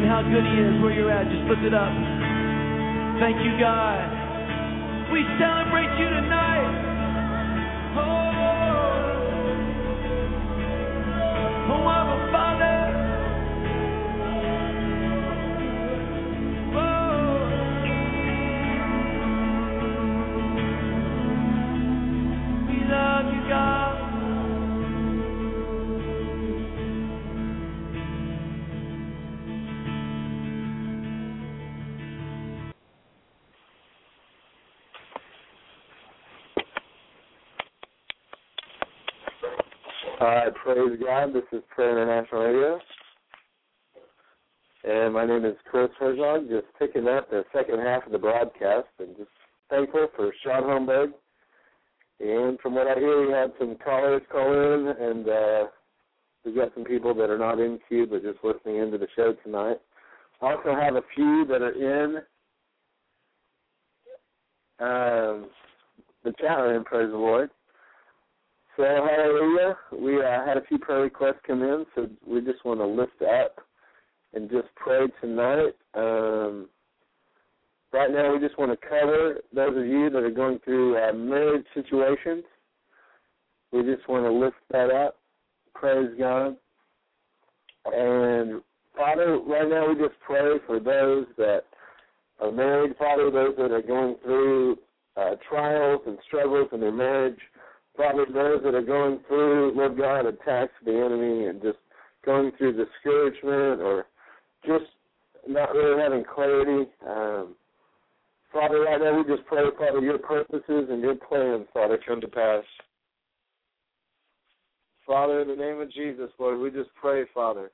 How good he is where you're at. Just lift it up. Praise God. This is Prayer International Radio. And my name is Chris Herzog, just picking up the second half of the broadcast and just thankful for Shaun Holmberg. And from what I hear, we had some callers call in, and uh, we've got some people that are not in queue but just listening into the show tonight. Also have a few that are in um, the chat room, praise the Lord. So hallelujah. We uh, had a few prayer requests come in, so we just want to lift up and just pray tonight. Um, right now, we just want to cover those of you that are going through uh, marriage situations. We just want to lift that up. Praise God. And Father, right now we just pray for those that are married, Father, those that are going through uh, trials and struggles in their marriage. Father, those that are going through, Lord God, attacks of the enemy and just going through discouragement or just not really having clarity. Um, Father, right now we just pray, Father, your purposes and your plans, Father, come to pass. Father, in the name of Jesus, Lord, we just pray, Father,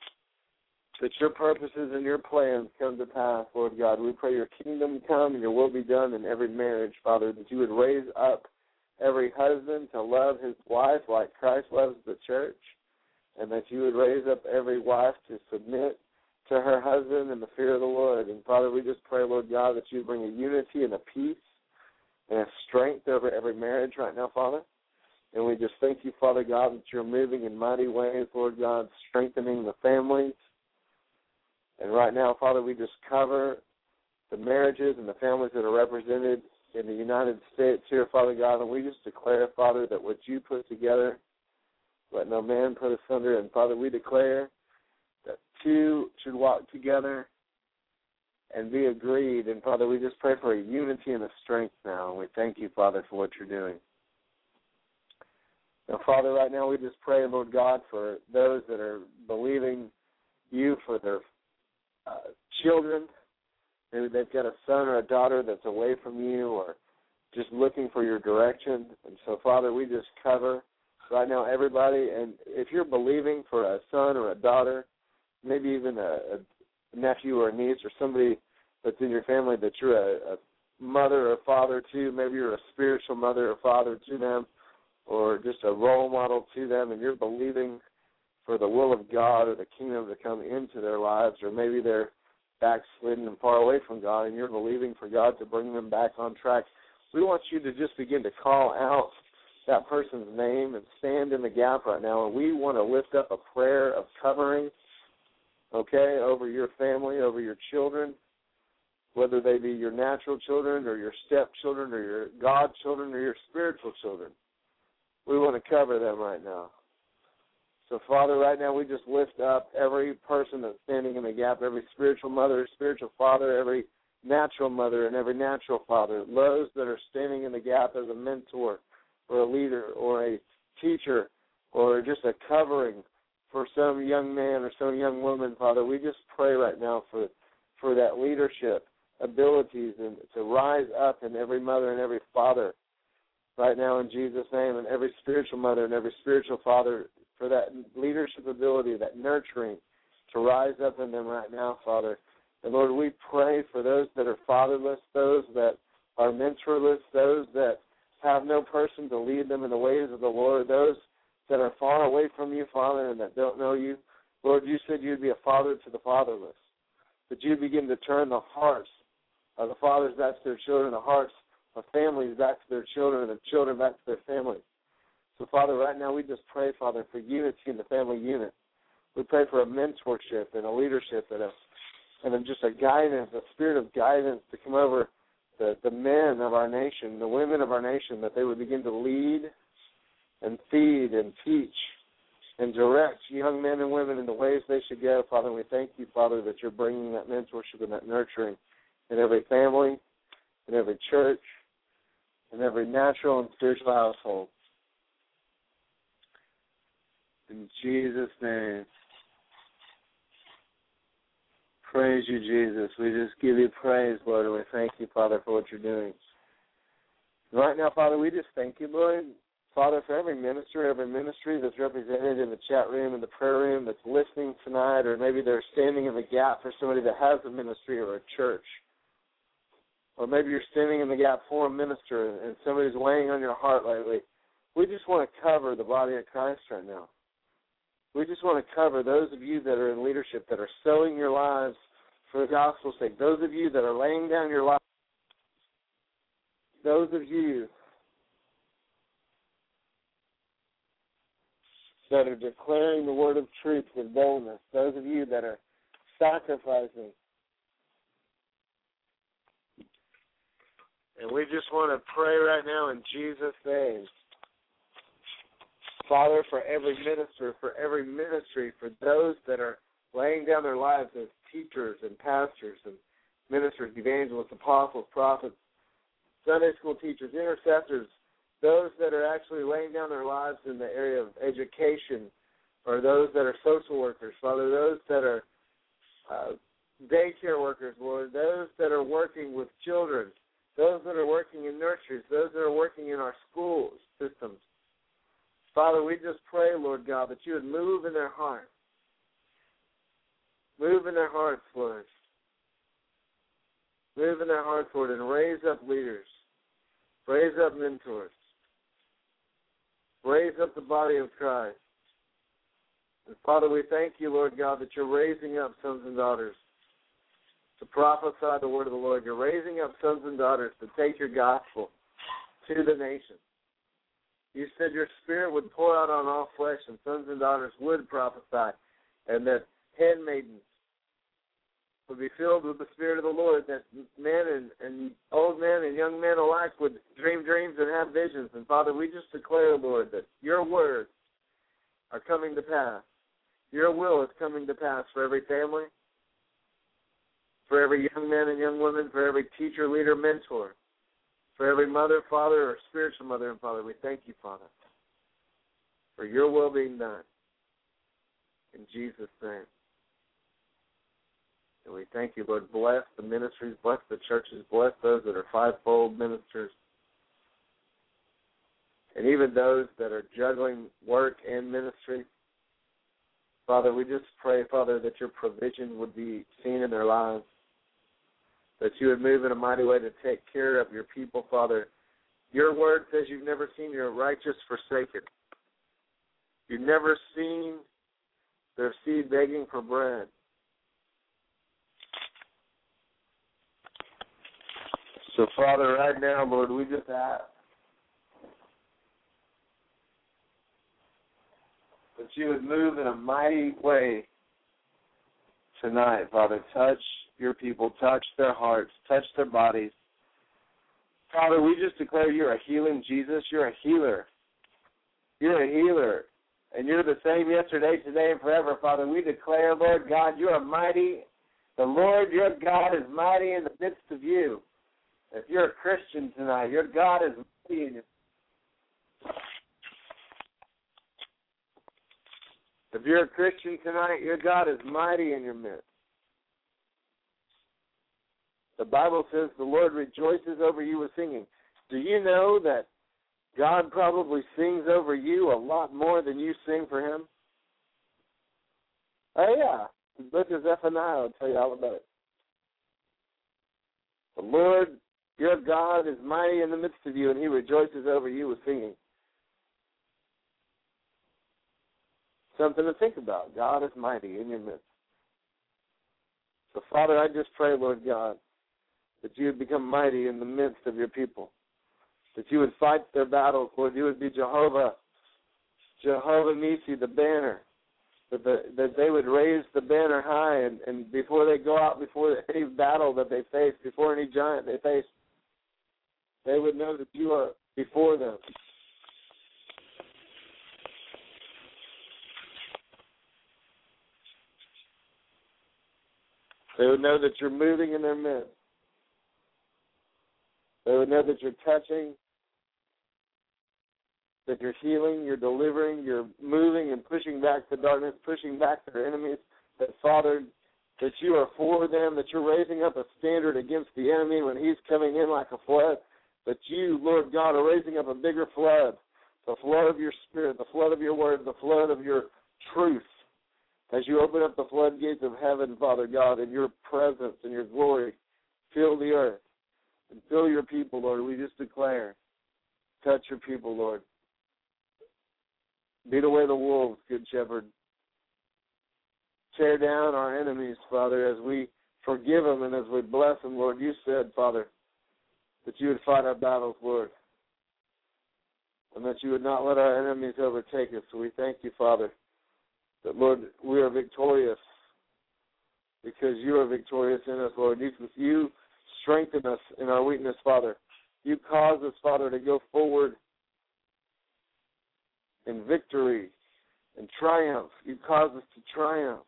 that your purposes and your plans come to pass, Lord God. We pray your kingdom come and your will be done in every marriage, Father, that you would raise up every husband to love his wife like Christ loves the church, and that you would raise up every wife to submit to her husband in the fear of the Lord. And Father, we just pray, Lord God, that you bring a unity and a peace and a strength over every marriage right now, Father. And we just thank you, Father God, that you're moving in mighty ways, Lord God, strengthening the families. And right now, Father, we just cover the marriages and the families that are represented in the United States here, Father God, and we just declare, Father, that what you put together, let no man put asunder. And Father, we declare that two should walk together and be agreed. And Father, we just pray for a unity and a strength now. And we thank you, Father, for what you're doing. Now, Father, right now we just pray, Lord God, for those that are believing you for their uh, children. Maybe they've got a son or a daughter that's away from you or just looking for your direction. And so, Father, we just cover right now everybody. And if you're believing for a son or a daughter, maybe even a, a nephew or a niece or somebody that's in your family that you're a, a mother or father to. Maybe you're a spiritual mother or father to them, or just a role model to them, and you're believing for the will of God or the kingdom to come into their lives, or maybe they're backslidden and far away from God, and you're believing for God to bring them back on track. We want you to just begin to call out that person's name and stand in the gap right now. And we want to lift up a prayer of covering, okay, over your family, over your children, whether they be your natural children or your stepchildren or your God children or your spiritual children. We want to cover them right now. So, Father, right now we just lift up every person that's standing in the gap, every spiritual mother, spiritual father, every natural mother, and every natural father, those that are standing in the gap as a mentor or a leader or a teacher or just a covering for some young man or some young woman, Father. We just pray right now for for that leadership abilities and to rise up in every mother and every father right now in Jesus' name, and every spiritual mother and every spiritual father for that leadership ability, that nurturing to rise up in them right now, Father. And Lord, we pray for those that are fatherless, those that are mentorless, those that have no person to lead them in the ways of the Lord, those that are far away from you, Father, and that don't know you. Lord, you said you'd be a father to the fatherless, that you begin to turn the hearts of the fathers back to their children, the hearts of families back to their children, and the children back to their families. Father, right now we just pray, Father, for unity in the family unit. We pray for a mentorship and a leadership and a and a, just a guidance, a spirit of guidance to come over the, the men of our nation, the women of our nation, that they would begin to lead and feed and teach and direct young men and women in the ways they should go. Father, we thank you, Father, that you're bringing that mentorship and that nurturing in every family, in every church, in every natural and spiritual household. Jesus' name. Praise you, Jesus. We just give you praise, Lord, and we thank you, Father, for what you're doing. Right now, Father, we just thank you, Lord. Father, for every minister, every ministry that's represented in the chat room, in the prayer room, that's listening tonight, or maybe they're standing in the gap for somebody that has a ministry or a church. Or maybe you're standing in the gap for a minister and somebody's weighing on your heart lately. We just want to cover the body of Christ right now. We just want to cover those of you that are in leadership, that are sowing your lives for the gospel's sake. Those of you that are laying down your life. Those of you that are declaring the word of truth with boldness. Those of you that are sacrificing. And we just want to pray right now in Jesus' name. Father, for every minister, for every ministry, for those that are laying down their lives as teachers and pastors and ministers, evangelists, apostles, prophets, Sunday school teachers, intercessors, those that are actually laying down their lives in the area of education, or those that are social workers, Father, those that are uh, daycare workers, Lord, those that are working with children, those that are working in nurseries, those that are working in our school systems. Father, we just pray, Lord God, that you would move in their hearts. Move in their hearts, Lord. Move in their hearts, Lord, and raise up leaders. Raise up mentors. Raise up the body of Christ. And Father, we thank you, Lord God, that you're raising up sons and daughters to prophesy the word of the Lord. You're raising up sons and daughters to take your gospel to the nations. You said your spirit would pour out on all flesh, and sons and daughters would prophesy, and that handmaidens would be filled with the Spirit of the Lord, that men and, and old men and young men alike would dream dreams and have visions. And Father, we just declare, Lord, that your words are coming to pass. Your will is coming to pass for every family, for every young man and young woman, for every teacher, leader, mentor, for every mother, father, or spiritual mother and father. We thank you, Father, for your will being done. In Jesus' name. And we thank you, Lord. Bless the ministries, bless the churches, bless those that are fivefold ministers, and even those that are juggling work and ministry. Father, we just pray, Father, that your provision would be seen in their lives. That you would move in a mighty way to take care of your people, Father. Your word says you've never seen your righteous forsaken. You've never seen their seed begging for bread. So, Father, right now, Lord, we just ask that you would move in a mighty way tonight, Father. Touch your people, touch their hearts, touch their bodies. Father, we just declare you're a healing Jesus. You're a healer. You're a healer. And you're the same yesterday, today, and forever, Father. We declare, Lord God, you are mighty. The Lord your God is mighty in the midst of you. If you're a Christian tonight, your God is mighty in you. If you're a Christian tonight, your God is mighty in your midst. The Bible says the Lord rejoices over you with singing. Do you know that God probably sings over you a lot more than you sing for him? Oh yeah. The book of Zephaniah will tell you all about it. The Lord your God is mighty in the midst of you, and he rejoices over you with singing. Something to think about. God is mighty in your midst. So, Father, I just pray, Lord God, that you would become mighty in the midst of your people. That you would fight their battles, Lord. You would be Jehovah, Jehovah Nissi, the banner. That, the, that they would raise the banner high, and, and before they go out, before any battle that they face, before any giant they face, they would know that you are before them. They would know that you're moving in their midst. They would know that you're touching, that you're healing, you're delivering, you're moving and pushing back the darkness, pushing back their enemies. That, Father, that you are for them, that you're raising up a standard against the enemy when he's coming in like a flood. That you, Lord God, are raising up a bigger flood, the flood of your spirit, the flood of your word, the flood of your truth. As you open up the floodgates of heaven, Father God, and your presence and your glory fill the earth and fill your people, Lord. We just declare, touch your people, Lord. Beat away the wolves, good shepherd. Tear down our enemies, Father, as we forgive them and as we bless them, Lord. You said, Father, that you would fight our battles, Lord, and that you would not let our enemies overtake us. So we thank you, Father, that, Lord, we are victorious because you are victorious in us, Lord. You, you strengthen us in our weakness, Father. You cause us, Father, to go forward in victory and triumph. You cause us to triumph.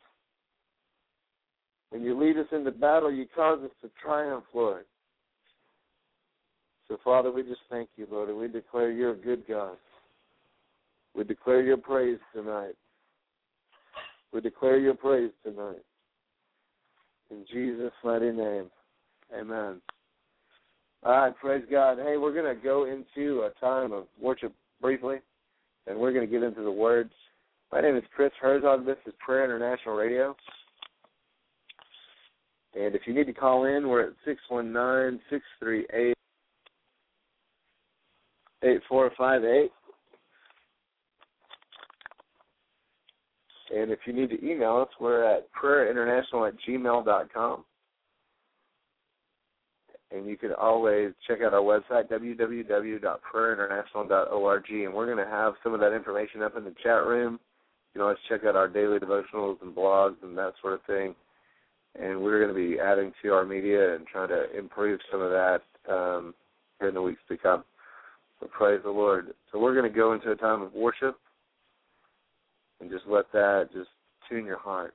When you lead us into battle, you cause us to triumph, Lord. So, Father, we just thank you, Lord, and we declare you're a good God. We declare your praise tonight. We declare your praise tonight. In Jesus' mighty name. Amen. All right, praise God. Hey, we're going to go into a time of worship briefly, and we're going to get into the words. My name is Chris Herzog. This is Prayer International Radio. And if you need to call in, we're at 619 638 8458. And if you need to email us, we're at prayerinternational at gmail.com. And you can always check out our website, www.prayerinternational.org. And we're going to have some of that information up in the chat room. You can always check out our daily devotionals and blogs and that sort of thing. And we're going to be adding to our media and trying to improve some of that um, in the weeks to come. So praise the Lord. So we're going to go into a time of worship and just let that just tune your heart.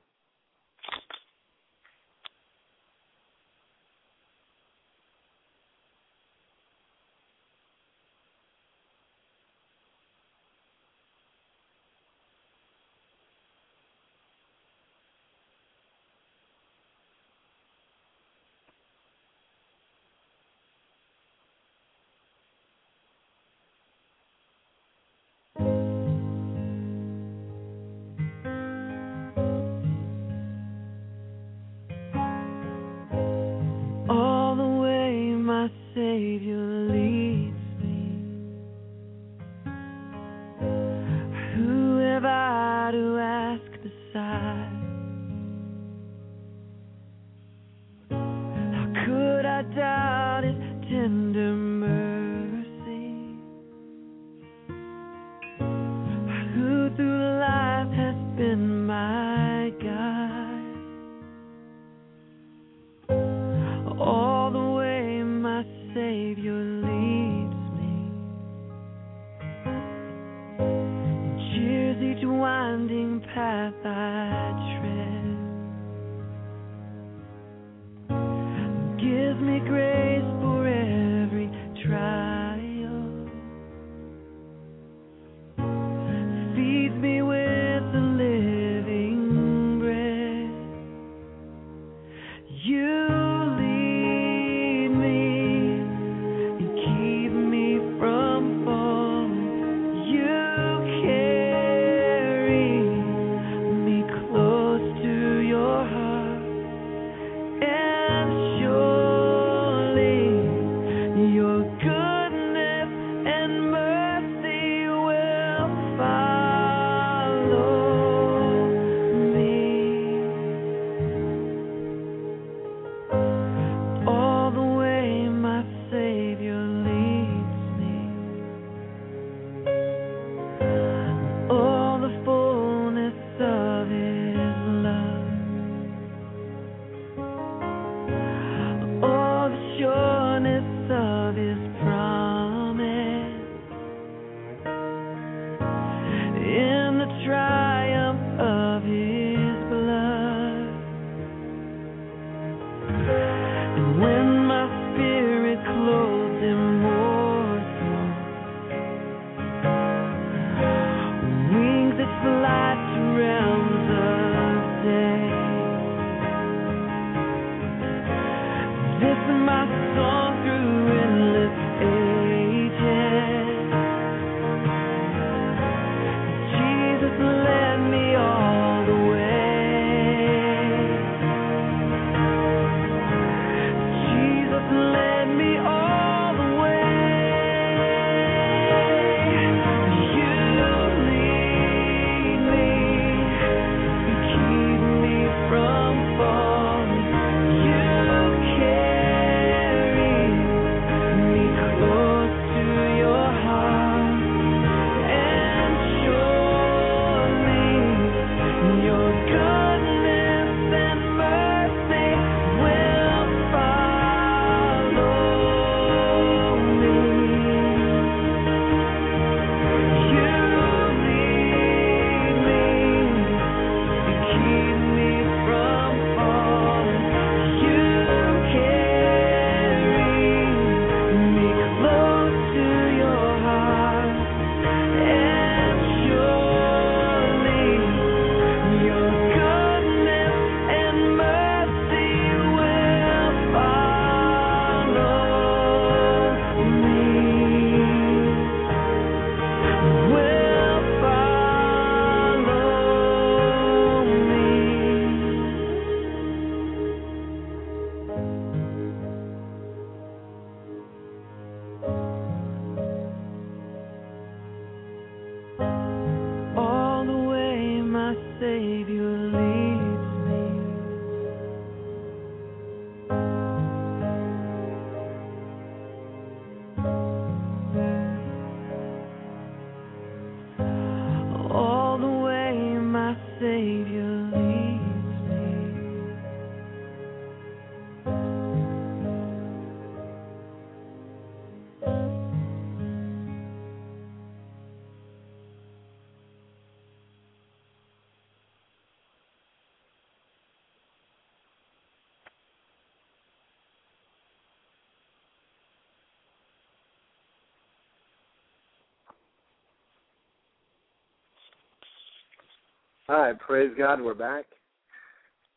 Hi, praise God, we're back.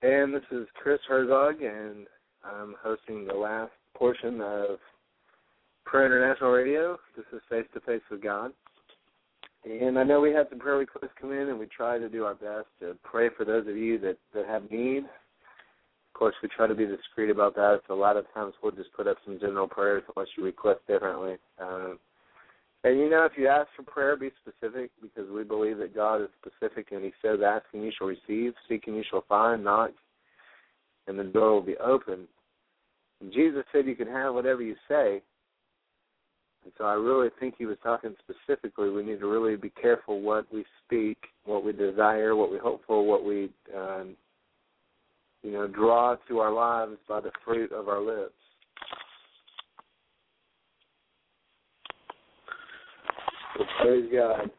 And this is Chris Herzog, and I'm hosting the last portion of Prayer International Radio. This is Face to Face with God. And I know we had some prayer requests come in, and we try to do our best to pray for those of you that, that have need. Of course, we try to be discreet about that, so a lot of times we'll just put up some general prayers unless you request differently. Um, and you know, if you ask for prayer, be specific because we believe that God is specific and He says, Ask and you shall receive, seek and you shall find, knock, and the door will be open. And Jesus said you can have whatever you say. And so I really think He was talking specifically. We need to really be careful what we speak, what we desire, what we hope for, what we, um, you know, draw to our lives by the fruit of our lips. Praise God.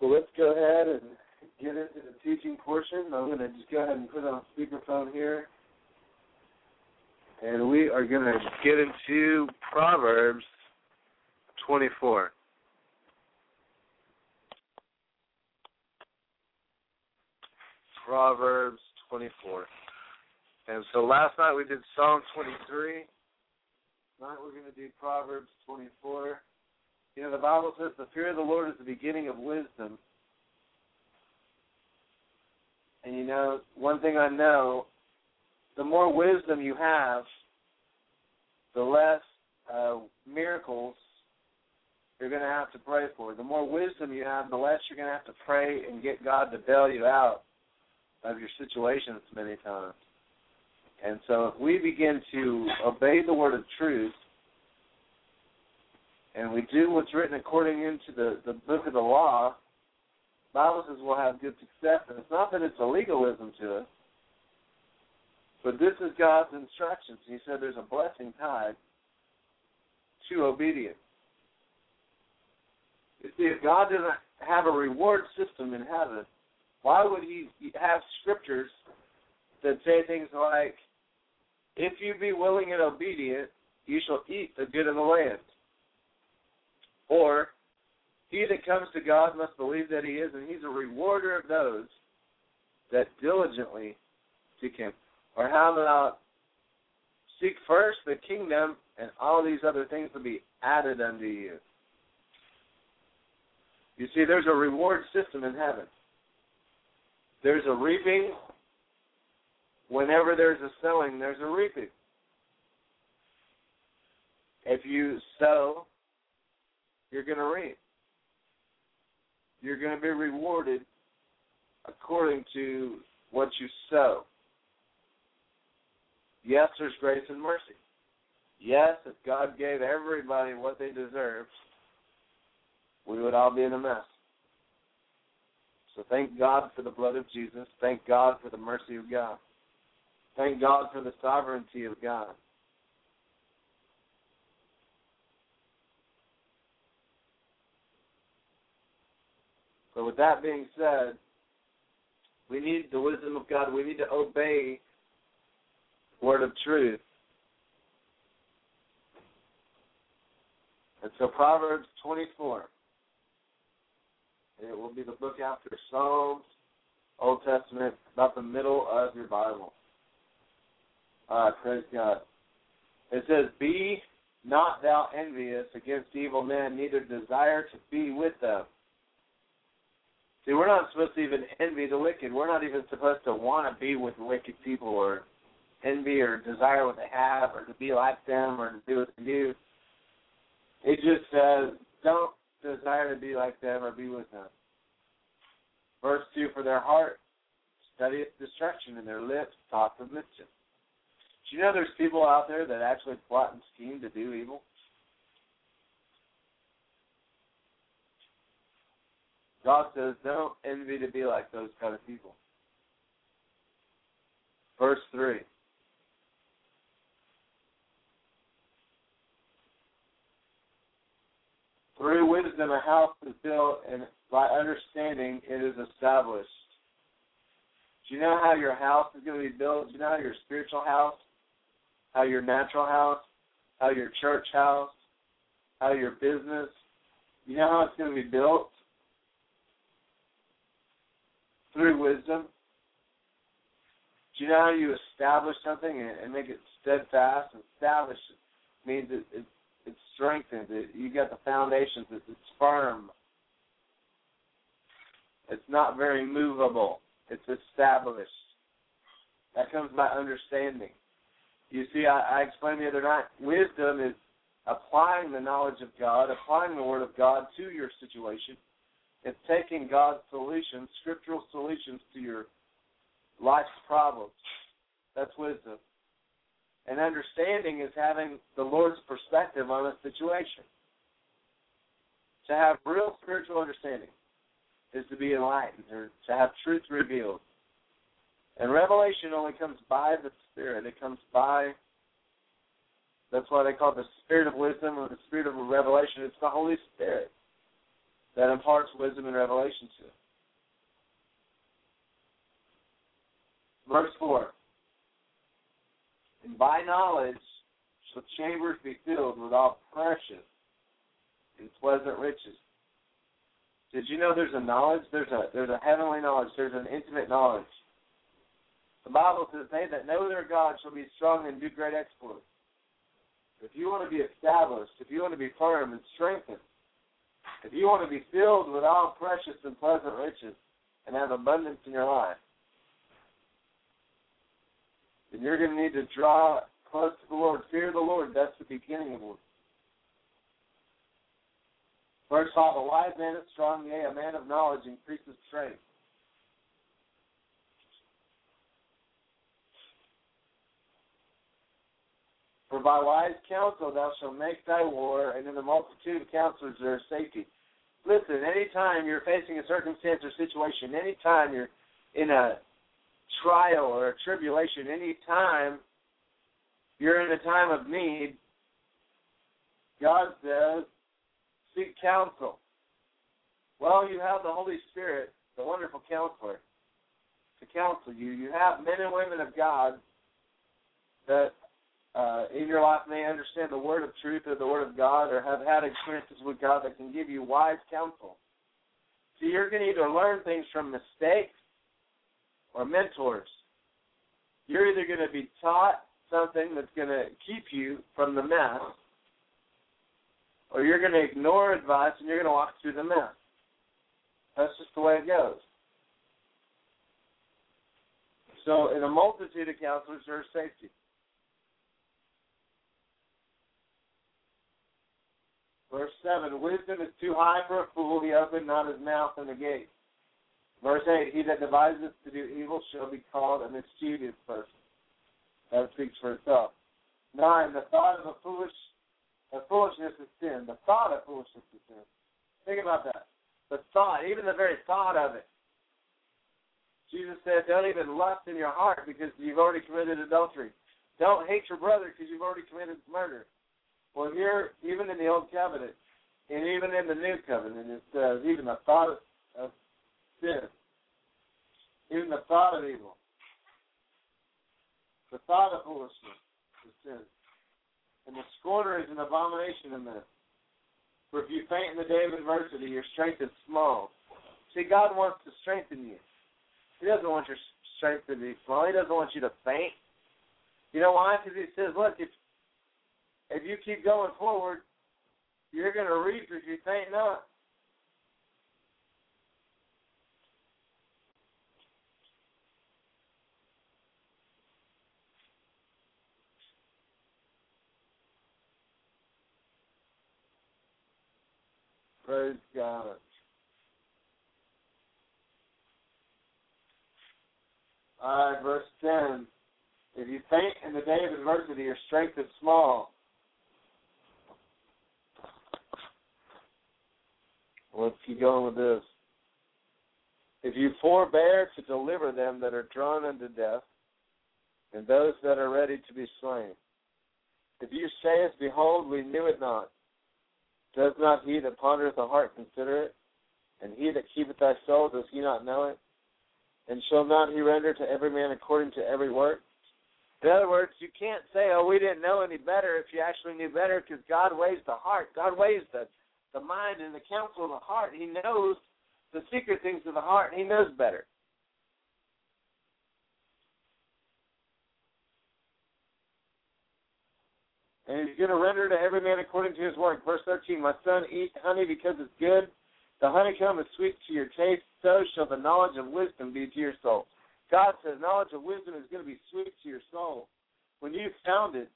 Well, let's go ahead and get into the teaching portion. I'm going to just go ahead and put on speakerphone here. And we are going to get into Proverbs 24. Proverbs 24. And so last night we did Psalm 23. Tonight we're going to do Proverbs 24. You know, the Bible says the fear of the Lord is the beginning of wisdom. And you know, one thing I know, the more wisdom you have, the less uh, miracles you're going to have to pray for. The more wisdom you have, the less you're going to have to pray and get God to bail you out of your situations many times. And so if we begin to obey the word of truth and we do what's written according into the, the book of the law, Bible says we'll have good success. And it's not that it's a legalism to us, but this is God's instructions. He said there's a blessing tied to obedience. You see, if God doesn't have a reward system in heaven, why would He have scriptures that say things like, if you be willing and obedient, you shall eat the good of the land. Or, he that comes to God must believe that he is, and he's a rewarder of those that diligently seek him. Or how about seek first the kingdom, and all these other things will be added unto you. You see, there's a reward system in heaven. There's a reaping whenever there's a sowing, there's a reaping. If you sow, you're going to reap. You're going to be rewarded according to what you sow. Yes, there's grace and mercy. Yes, if God gave everybody what they deserved, we would all be in a mess. So thank God for the blood of Jesus. Thank God for the mercy of God. Thank God for the sovereignty of God. So with that being said, we need the wisdom of God. We need to obey word of truth. And so Proverbs 24. It will be the book after Psalms, Old Testament, about the middle of your Bible. Right, praise God. It says, Be not thou envious against evil men, neither desire to be with them. See, we're not supposed to even envy the wicked. We're not even supposed to want to be with wicked people or envy or desire what they have or to be like them or to do what they do. It just says, don't desire to be like them or be with them. Verse 2 For their heart studieth destruction, and their lips talk of mischief. Do you know there's people out there that actually plot and scheme to do evil? God says, don't envy to be like those kind of people. Verse 3. Through wisdom a house is built, and by understanding it is established. Do you know how your house is going to be built? Do you know how your spiritual house, how your natural house, how your church house, how your business, you know how it's going to be built? Through wisdom. Do you know how you establish something and, and make it steadfast? Establish means it, it, it's strengthened. It, you got the foundations. It, it's firm. It's not very movable. It's established. That comes by understanding. You see, I, I explained the other night, wisdom is applying the knowledge of God, applying the Word of God to your situation. It's taking God's solutions, scriptural solutions to your life's problems. That's wisdom. And understanding is having the Lord's perspective on a situation. To have real spiritual understanding is to be enlightened or to have truth revealed. And revelation only comes by the Spirit. It comes by, that's why they call it the Spirit of wisdom or the Spirit of revelation. It's the Holy Spirit. that imparts wisdom and revelation to. Verse 4 And by knowledge shall chambers be filled with all precious and pleasant riches. Did you know there's a knowledge? There's a there's a heavenly knowledge. There's an intimate knowledge. The Bible says, "They that know their God shall be strong and do great exploits." If you want to be established, if you want to be firm and strengthened, if you want to be filled with all precious and pleasant riches and have abundance in your life, then you're going to need to draw close to the Lord. Fear the Lord. That's the beginning of it. Verse 5 A wise man is strong, yea, a man of knowledge increases strength. For by wise counsel thou shalt make thy war, and in the multitude of counselors there is safety. Listen, anytime you're facing a circumstance or situation, anytime you're in a trial or a tribulation, anytime you're in a time of need, God says, seek counsel. Well, you have the Holy Spirit, the wonderful counselor, to counsel you. You have men and women of God that uh, in your life may understand the word of truth or the word of God or have had experiences with God that can give you wise counsel. So you're going to either learn things from mistakes or mentors. You're either going to be taught something that's going to keep you from the mess, or you're going to ignore advice and you're going to walk through the mess. That's just the way it goes. So, in a multitude of counselors, there's safety. Verse 7 Wisdom is too high for a fool, he opened not his mouth in the gate. Verse 8 He that devises to do evil shall be called a mischievous person. That speaks for itself. 9 The thought of a foolish of foolishness is sin. The thought of foolishness is sin. Think about that. The thought, even the very thought of it. Jesus said, Don't even lust in your heart because you've already committed adultery. Don't hate your brother because you've already committed murder. Well, here, even in the Old Covenant, and even in the New Covenant, it says even the thought of, sin, even the thought of evil, the thought of foolishness is sin. And the scorner is an abomination in this. For if you faint in the day of adversity, your strength is small. See, God wants to strengthen you. He doesn't want your strength to be small. He doesn't want you to faint. You know why? Because He says, look, if if you keep going forward, you're going to reap if you faint not. Praise God. All right, verse 10. If you faint in the day of adversity, your strength is small. Let's keep going with this. If you forbear to deliver them that are drawn unto death, and those that are ready to be slain. If you sayest, Behold, we knew it not, does not he that pondereth the heart consider it? And he that keepeth thy soul, does he not know it? And shall not he render to every man according to every work? In other words, you can't say, oh, we didn't know any better if you actually knew better because God weighs the heart. God weighs the, the mind and the counsel of the heart. He knows the secret things of the heart, and he knows better. And he's going to render to every man according to his work. Verse 13, My son, eat honey because it's good. The honeycomb is sweet to your taste. So shall the knowledge of wisdom be to your soul. God says knowledge of wisdom is going to be sweet to your soul. When you found it,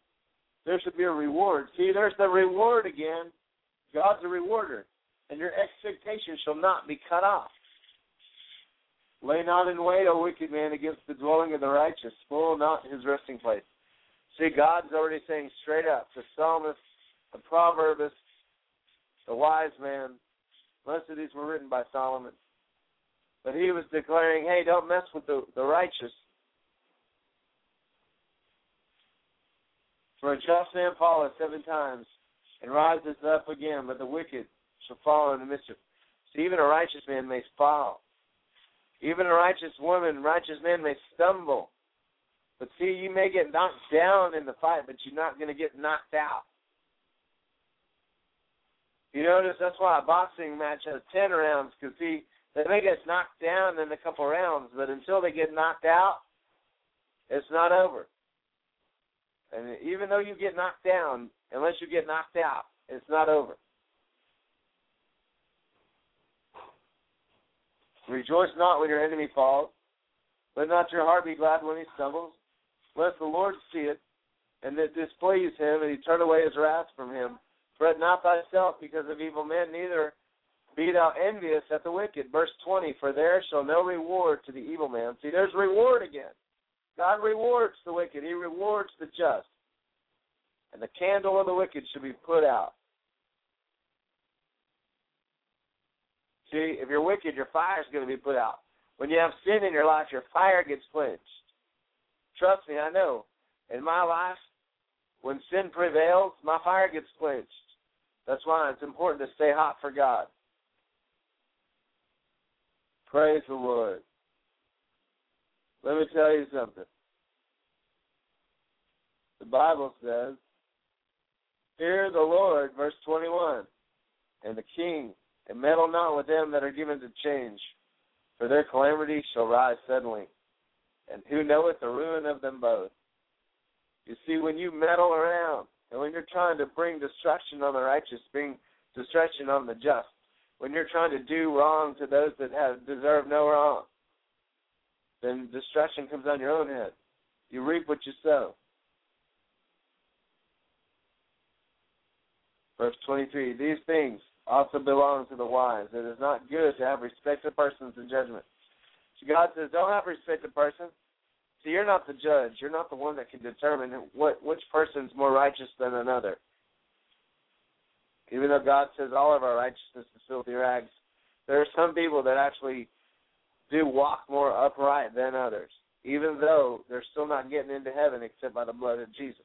there should be a reward. See, there's the reward again. God's a rewarder, and your expectation shall not be cut off. Lay not in wait, O wicked man, against the dwelling of the righteous. Spoil not his resting place. See, God's already saying straight up, the psalmist, the proverbist, the wise man, most of these were written by Solomon. But he was declaring, hey, don't mess with the, the righteous. For a just man falleth seven times and rises up again, but the wicked shall fall into mischief. See, even a righteous man may fall. Even a righteous woman, righteous man may stumble. But see, you may get knocked down in the fight, but you're not going to get knocked out. You notice that's why a boxing match has 10 rounds, because see, they may get knocked down in a couple rounds, but until they get knocked out, it's not over. And even though you get knocked down, unless you get knocked out, it's not over. Rejoice not when your enemy falls. Let not your heart be glad when he stumbles. Let the Lord see it, and that displease him, and he turn away his wrath from him. Fret not thyself because of evil men, neither be thou envious at the wicked. Verse 20, For there shall no reward to the evil man. See, there's reward again. God rewards the wicked, he rewards the just. And the candle of the wicked should be put out. See, if you're wicked, your fire is going to be put out. When you have sin in your life, your fire gets quenched. Trust me, I know. In my life, when sin prevails, my fire gets quenched. That's why it's important to stay hot for God. Praise the Lord. Let me tell you something. The Bible says, Fear the Lord, verse 21, and the king, and meddle not with them that are given to change, for their calamity shall rise suddenly. And who knoweth the ruin of them both? You see, when you meddle around, and when you're trying to bring destruction on the righteous, bring destruction on the just, when you're trying to do wrong to those that have deserve no wrong, then destruction comes on your own head. You reap what you sow. Verse 23 These things also belong to the wise. It is not good to have respect of persons in judgment. So God says, don't have respect of persons. See, you're not the judge. You're not the one that can determine what which person's more righteous than another. Even though God says all of our righteousness is filthy rags, there are some people that actually do walk more upright than others, even though they're still not getting into heaven except by the blood of Jesus.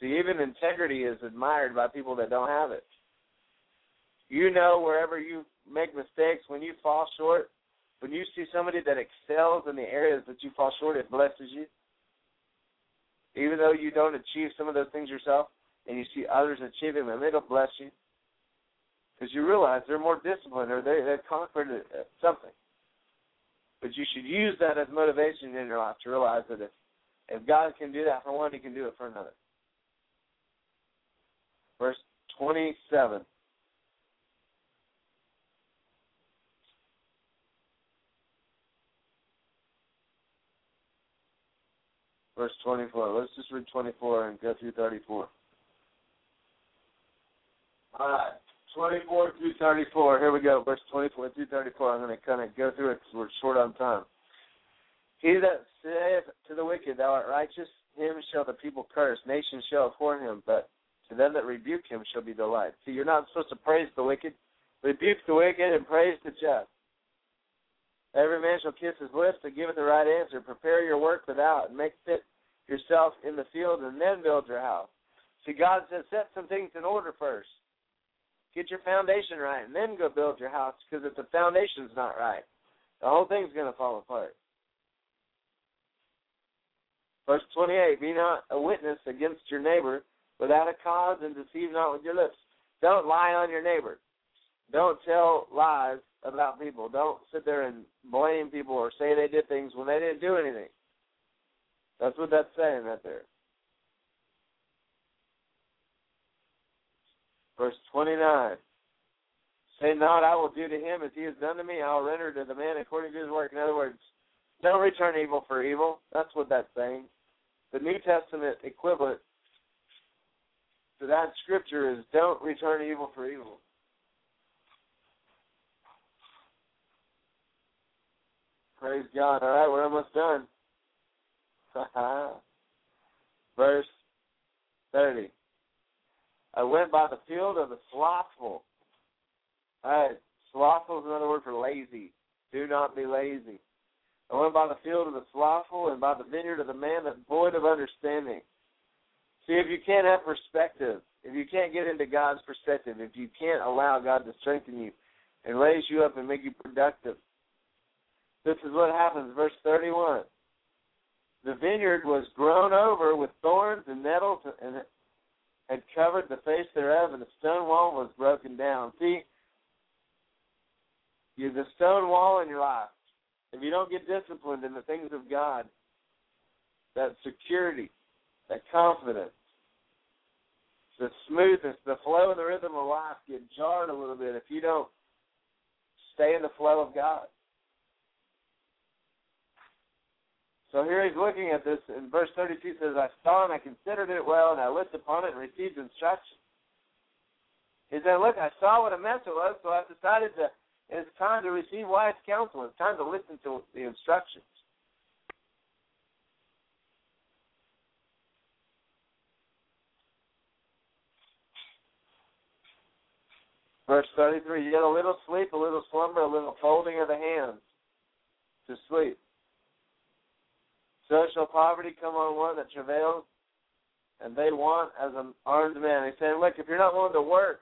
See, even integrity is admired by people that don't have it. You know, wherever you make mistakes, when you fall short, when you see somebody that excels in the areas that you fall short, it blesses you. Even though you don't achieve some of those things yourself, and you see others achieving them, it'll bless you. Because you realize they're more disciplined or they, they've conquered uh, something. But you should use that as motivation in your life to realize that if, if God can do that for one, He can do it for another. Verse 27. Verse 24. Let's just read 24 and go through 34. All right. 24 through 34. Here we go. Verse 24 through 34. I'm going to kind of go through it because we're short on time. He that saith to the wicked, Thou art righteous, him shall the people curse. Nations shall abhor him, but to them that rebuke him shall be delight. See, you're not supposed to praise the wicked. Rebuke the wicked and praise the just. Every man shall kiss his lips and give it the right answer. Prepare your work without, and make fit yourself in the field, and then build your house. See, God says set some things in order first. Get your foundation right, and then go build your house. Because if the foundation's not right, the whole thing's going to fall apart. Verse 28 Be not a witness against your neighbor without a cause, and deceive not with your lips. Don't lie on your neighbor. Don't tell lies about people. Don't sit there and blame people or say they did things when they didn't do anything. That's what that's saying right there. Verse 29. Say not, I will do to him as he has done to me. I'll render to the man according to his work. In other words, don't return evil for evil. That's what that's saying. The New Testament equivalent to that scripture is don't return evil for evil. Praise God. All right, we're almost done. Verse 30. I went by the field of the slothful. All right, slothful is another word for lazy. Do not be lazy. I went by the field of the slothful and by the vineyard of the man that's void of understanding. See, if you can't have perspective, if you can't get into God's perspective, if you can't allow God to strengthen you and raise you up and make you productive, this is what happens. Verse 31. The vineyard was grown over with thorns and nettles and had covered the face thereof, and the stone wall was broken down. See, you're the stone wall in your life. If you don't get disciplined in the things of God, that security, that confidence, the smoothness, the flow and the rhythm of life get jarred a little bit if you don't stay in the flow of God. So here he's looking at this in verse 32 says, I saw and I considered it well, and I looked upon it and received instruction. He said, Look, I saw what a mess it was, so I've decided to, it's time to receive wise counsel. It's time to listen to the instructions. Verse 33 Yet a little sleep, a little slumber, a little folding of the hands to sleep. So shall poverty come on one that travails, and they want as an armed man. He's saying, look, if you're not willing to work,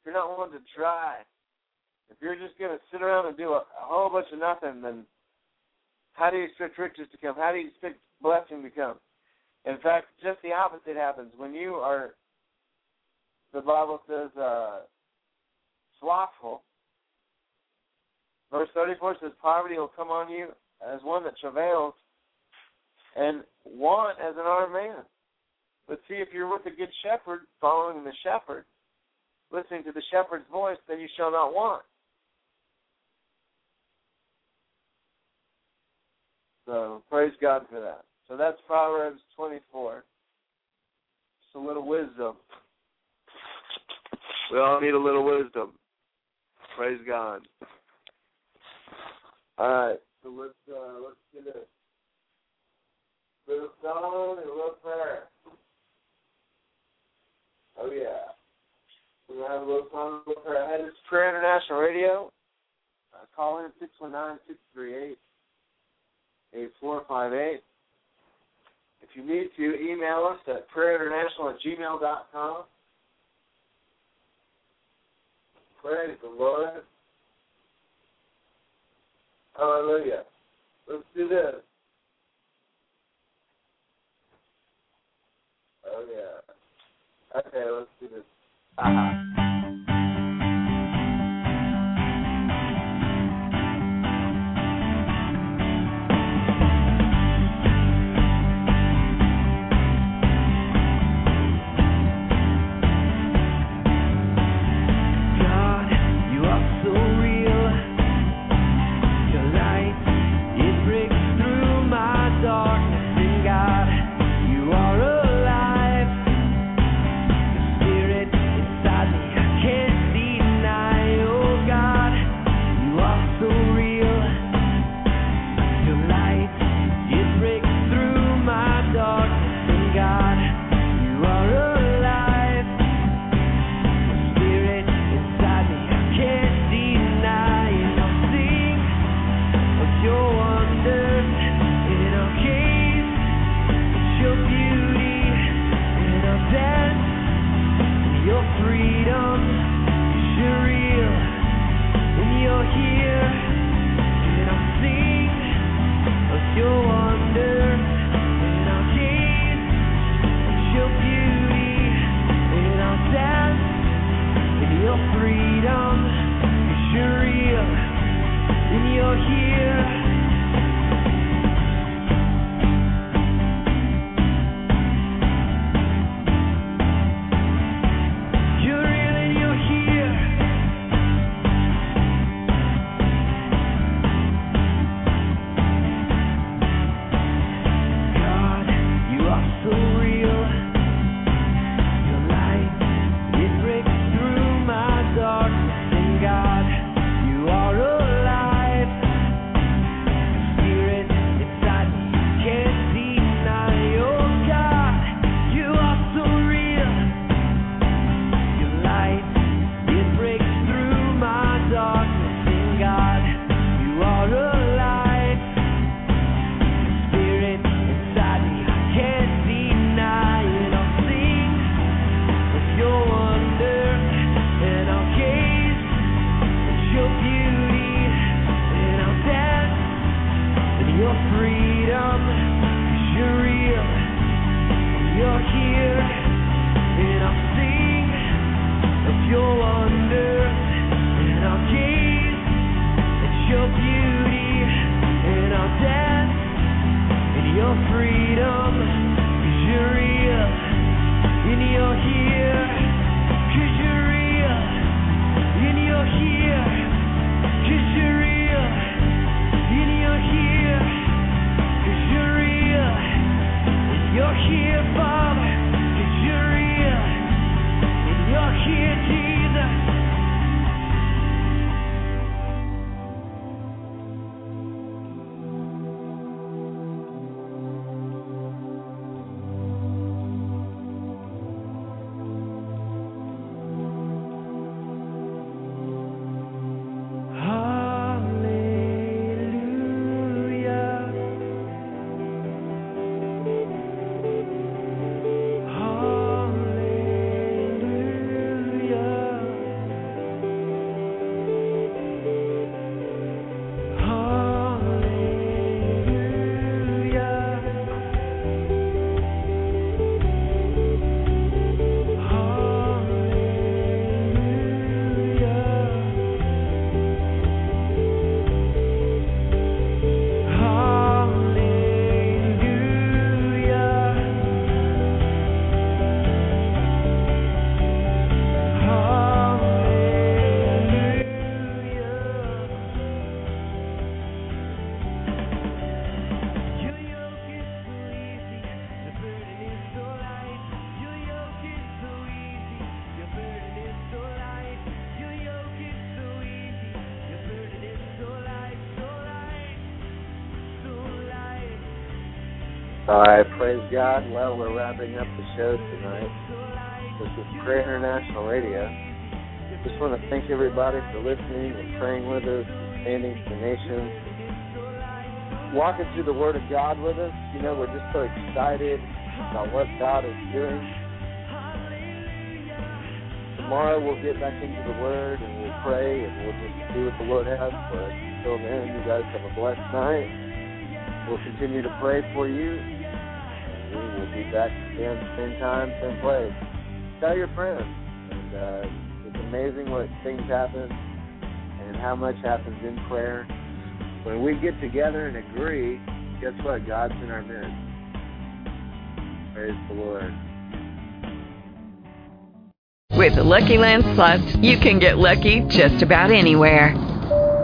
if you're not willing to try, if you're just going to sit around and do a, a whole bunch of nothing, then how do you expect riches to come? How do you expect blessing to come? In fact, just the opposite happens. When you are, the Bible says, uh, slothful, verse 34 says, poverty will come on you as one that travails, and want as an armed man. But see, if you're with a good shepherd, following the shepherd, listening to the shepherd's voice, then you shall not want. So praise God for that. So that's Proverbs 24. Just a little wisdom. We all need a little wisdom. Praise God. All right. So let's uh, let's get it. Little song and a little prayer. Oh yeah. We're gonna have a little song and a little prayer. This is Prayer International Radio. Uh, call in six one nine six three eight eight four five eight. If you need to, email us at prayerinternational at gmail dot com. Praise the Lord. Hallelujah. Let's do this. Oh yeah. Okay, let's do this. Uh-huh. Praise God. Well, we're wrapping up the show tonight. This is Prayer International Radio. Just want to thank everybody for listening and praying with us, standing for the nation, walking through the Word of God with us. You know, we're just so excited about what God is doing. Tomorrow we'll get back into the Word and we'll pray and we'll just do what the Lord has for us. Until then, you guys have a blessed night. We'll continue to pray for you. Be back again, same time, same place. Tell your friends. And uh, it's amazing what things happen and how much happens in prayer. When we get together and agree, guess what? God's in our midst. Praise the Lord. With the Lucky Land Slots, you can get lucky just about anywhere.